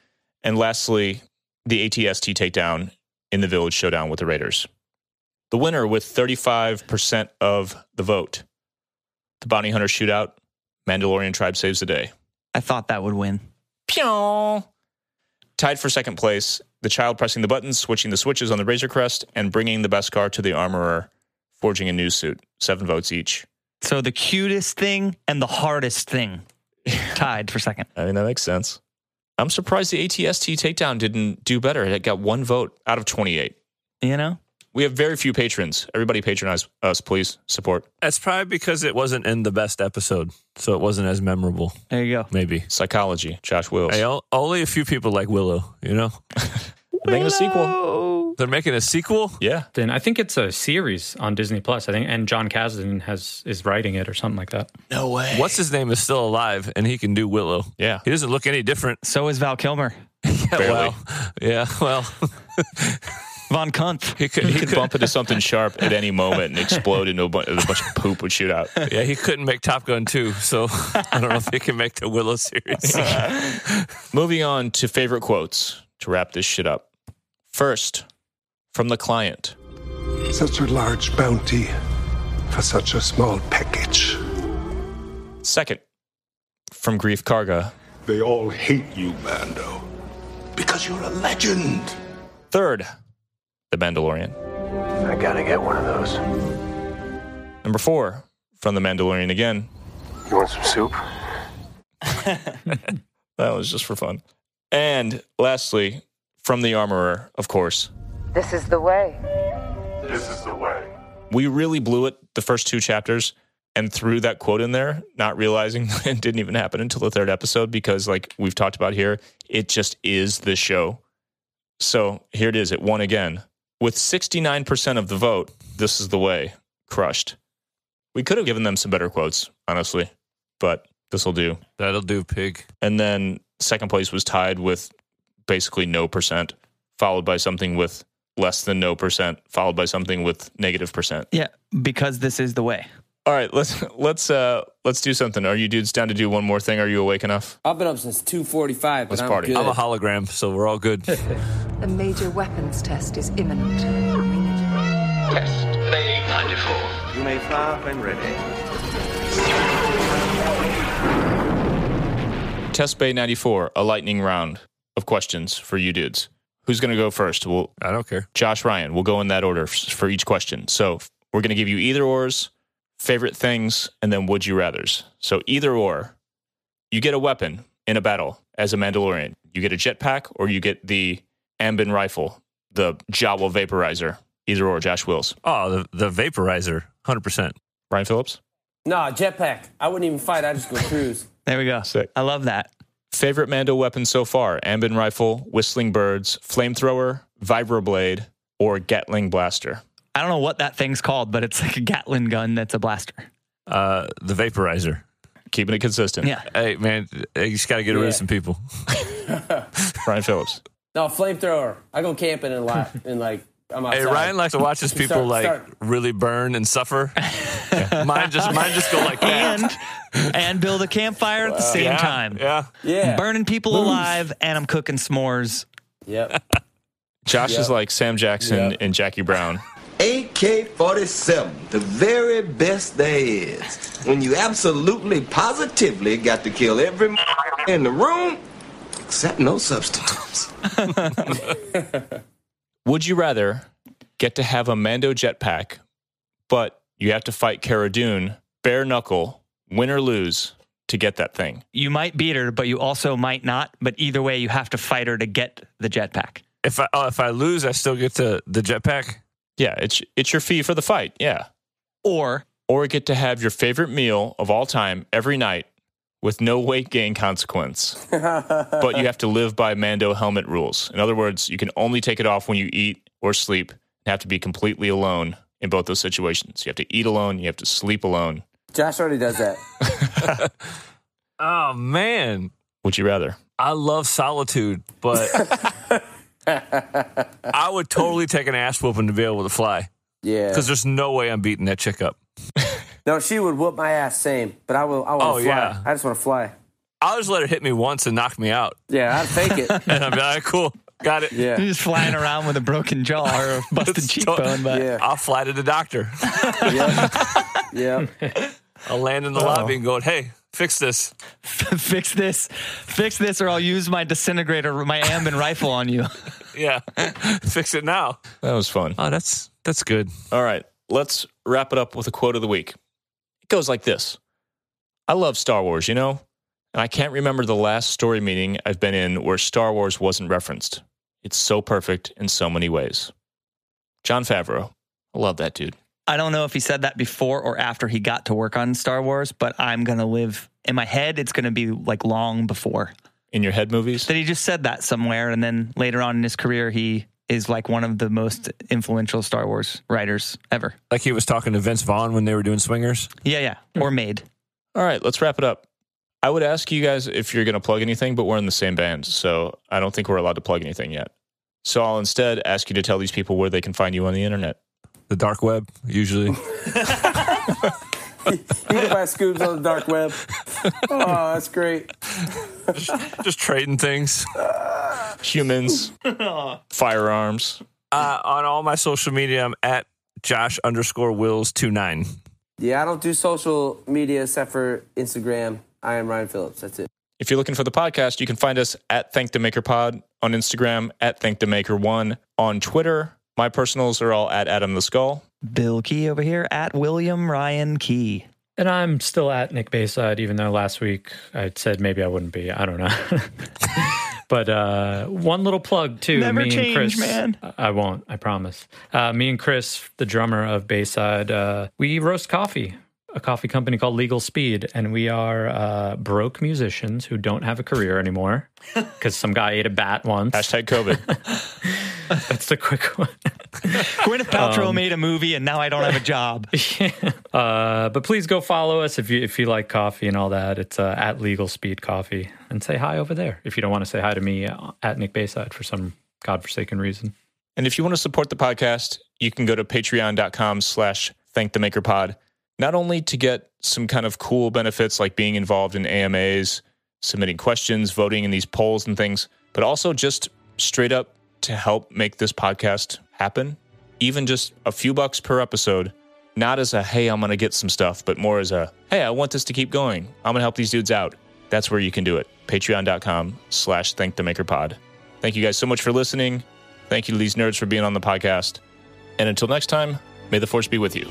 S1: And lastly, the ATST takedown in the village showdown with the Raiders. The winner with 35% of the vote. The bounty hunter shootout, Mandalorian tribe saves the day.
S2: I thought that would win.
S1: Pew! Tied for second place, the child pressing the buttons, switching the switches on the Razor Crest, and bringing the Beskar to the armorer, forging a new suit. Seven votes each.
S2: So the cutest thing and the hardest thing tied for second.
S1: I mean, that makes sense. I'm surprised the ATST takedown didn't do better. It got one vote out of 28.
S2: You know?
S1: We have very few patrons. Everybody patronize us, please. Support.
S4: That's probably because it wasn't in the best episode, so it wasn't as memorable.
S2: There you go.
S4: Maybe.
S1: Psychology, Josh Wills.
S4: Hey, o- only a few people like Willow, you know?
S1: They're making a sequel.
S4: They're making a sequel?
S1: Yeah.
S3: Then I think it's a series on Disney Plus. I think, and Jon Kasdan has is writing it or something like that.
S1: No way.
S4: What's his name is still alive, and he can do Willow.
S1: Yeah.
S4: He doesn't look any different.
S2: So is Val Kilmer.
S4: Yeah,
S1: Barely.
S4: well, yeah, well,
S2: Von Kuntz.
S4: he could,
S1: He
S4: he
S1: could
S4: could
S1: bump into something sharp at any moment and explode into a, bu- a bunch of poop would shoot out.
S4: Yeah, he couldn't make Top Gun 2, so I don't know if he can make the Willow series.
S1: Moving on to favorite quotes to wrap this shit up. First, from the client.
S11: Such a large bounty for such a small package.
S1: Second, from Greef Karga.
S11: They all hate you, Mando. Because you're a legend.
S1: Third, The Mandalorian.
S8: I gotta get one of those.
S1: Number four, from The Mandalorian again.
S8: You want some soup?
S1: That was just for fun. And lastly, from The Armorer, of course.
S12: This is the way.
S11: This is the way.
S1: We really blew it the first two chapters and threw that quote in there, not realizing it didn't even happen until the third episode because, like we've talked about here, it just is the show. So here it is. It won again. With 69% of the vote, this is the way. Crushed. We could have given them some better quotes, honestly, but this will do.
S4: That'll do, pig.
S1: And then second place was tied with basically no percent, followed by something with less than no percent, followed by something with negative percent.
S2: Yeah, because this is the way.
S1: All right, let's let's uh let's do something. Are you dudes down to do one more thing? Are you awake enough?
S5: I've been up since 2:45, but
S1: Let's
S5: I'm
S1: party.
S5: good.
S4: I'm a hologram, so we're all good.
S12: A major weapons test is imminent.
S6: Test Bay 94.
S8: You may fire when ready.
S1: Test Bay 94, a lightning round of questions for you dudes. Who's going to go first? Well,
S4: I don't care.
S1: Josh Ryan. We'll go in that order f- for each question. So we're going to give you either ors, favorite things, and then would you rather's. So either or, you get a weapon in a battle as a Mandalorian. You get a jetpack or you get the Amban rifle, the Jawa vaporizer. Either or, Josh Wills.
S4: Oh, the, the vaporizer, 100%.
S1: Ryan Phillips.
S5: Nah, jetpack. I wouldn't even fight. I just go cruise.
S2: There we go.
S1: Sick.
S2: I love that.
S1: Favorite Mando weapon so far? Amban rifle, whistling birds, flamethrower, vibroblade, or Gatling blaster.
S2: I don't know what that thing's called, but it's like a Gatling gun that's a blaster.
S4: Uh, the vaporizer.
S1: Keeping it consistent.
S2: Yeah.
S4: Hey, man, you just got to get rid
S5: Yeah.
S4: of some people.
S1: Ryan Phillips.
S5: No, flamethrower. I go camping and like and like I'm outside.
S4: Hey, Ryan likes to watch his people
S5: Start-
S4: like
S5: start-
S4: really burn and suffer. Mine just mine just go like that.
S2: And and build a campfire at the same
S4: yeah,
S2: time.
S4: Yeah.
S5: Yeah.
S2: Burning people alive, and I'm cooking s'mores.
S5: Yep.
S1: Josh is like Sam Jackson
S5: Yeah.
S1: and Jackie Brown.
S13: AK 47, the very best there is. When you absolutely, positively got to kill every in the room, except no substitutes.
S1: Would you rather get to have a Mando jetpack, but you have to fight Cara Dune, bare knuckle, win or lose to get that thing?
S2: You might beat her, but you also might not. But either way, you have to fight her to get the jetpack.
S4: If I oh, if I lose, I still get to the jetpack.
S1: Yeah, it's it's your fee for the fight. Yeah.
S2: Or
S1: Or get to have your favorite meal of all time every night with no weight gain consequence. but you have to live by Mando helmet rules. In other words, you can only take it off when you eat or sleep and have to be completely alone in both those situations. You have to eat alone, you have to sleep alone.
S5: Josh already does that.
S4: Oh man,
S1: Would you rather?
S4: I love solitude, but I would totally take an ass whooping to be able to fly
S5: Yeah.
S4: because there's no way I'm beating that chick up.
S5: No, she would whoop my ass. Same, but I will. I will
S4: Oh,
S5: fly.
S4: yeah.
S5: I just want to fly.
S4: I'll just let her hit me once and knock me out.
S5: Yeah, I'd fake it.
S4: and I'll be like, cool, got it.
S5: Yeah.
S2: You're just flying around with a broken jaw or a busted cheekbone, but
S5: Yeah.
S4: I'll fly to the doctor.
S5: Yeah.
S4: I'll land in the
S2: Oh.
S4: lobby and go, hey, fix this.
S2: fix this, fix this, or I'll use my disintegrator, my Amban rifle on you.
S4: Yeah, fix it now.
S1: That was fun.
S4: Oh, that's that's good.
S1: All right, let's wrap it up with a quote of the week. It goes like this I love Star Wars, you know, and I can't remember the last story meeting I've been in where Star Wars wasn't referenced. It's so perfect in so many ways. Jon Favreau. I love that dude.
S2: I don't know if he said that before or after he got to work on Star Wars, but I'm gonna live in my head. It's gonna be like long before
S1: In your head movies?
S2: that he just said that somewhere, and then later on in his career, he is like one of the most influential Star Wars writers ever.
S4: Like he was talking to Vince Vaughn when they were doing Swingers.
S2: Yeah, yeah, or hmm. made.
S1: All right, let's wrap it up. I would ask you guys if you're going to plug anything, but we're in the same band, so I don't think we're allowed to plug anything yet. So I'll instead ask you to tell these people where they can find you on the internet.
S4: The dark web, usually.
S5: You can buy scoops on the dark web. Oh, that's great.
S4: just trading things.
S1: Humans, firearms.
S4: Uh, on all my social media, I'm at Josh underscore Wills two nine.
S5: Yeah, I don't do social media except for Instagram. I am Ryan Phillips. That's it.
S1: If you're looking for the podcast, you can find us at Thank the Maker Pod on Instagram, at Thank the Maker One on Twitter. My personals are all at Adam the Skull.
S2: Bill Key over here at William Ryan Key.
S3: And I'm still at Nick Bayside, even though last week I said maybe I wouldn't be. I don't know. but uh, one little plug too.
S2: Never
S3: me
S2: change,
S3: and Chris,
S2: man.
S3: I won't. I promise. Uh, me and Chris, the drummer of Bayside, uh, we roast coffee. A coffee company called Legal Speed, and we are uh, broke musicians who don't have a career anymore because some guy ate a bat once.
S1: Hashtag COVID.
S3: That's the quick one.
S2: Gwyneth Paltrow
S3: Um,
S2: made a movie, and now I don't have a job.
S3: Uh, but please go follow us if you if you like coffee and all that. It's uh, at Legal Speed Coffee, and say hi over there if you don't want to say hi to me uh, at Nick Bayside for some godforsaken reason.
S1: And if you want to support the podcast, you can go to patreon.com slash thank the maker pod. Not only to get some kind of cool benefits like being involved in AMAs, submitting questions, voting in these polls and things, but also just straight up to help make this podcast happen. Even just a few bucks per episode, not as a hey, I'm going to get some stuff, but more as a hey, I want this to keep going. I'm going to help these dudes out. That's where you can do it. Patreon.com slash thank the maker pod. Thank you guys so much for listening. Thank you to these nerds for being on the podcast. And until next time, may the force be with you.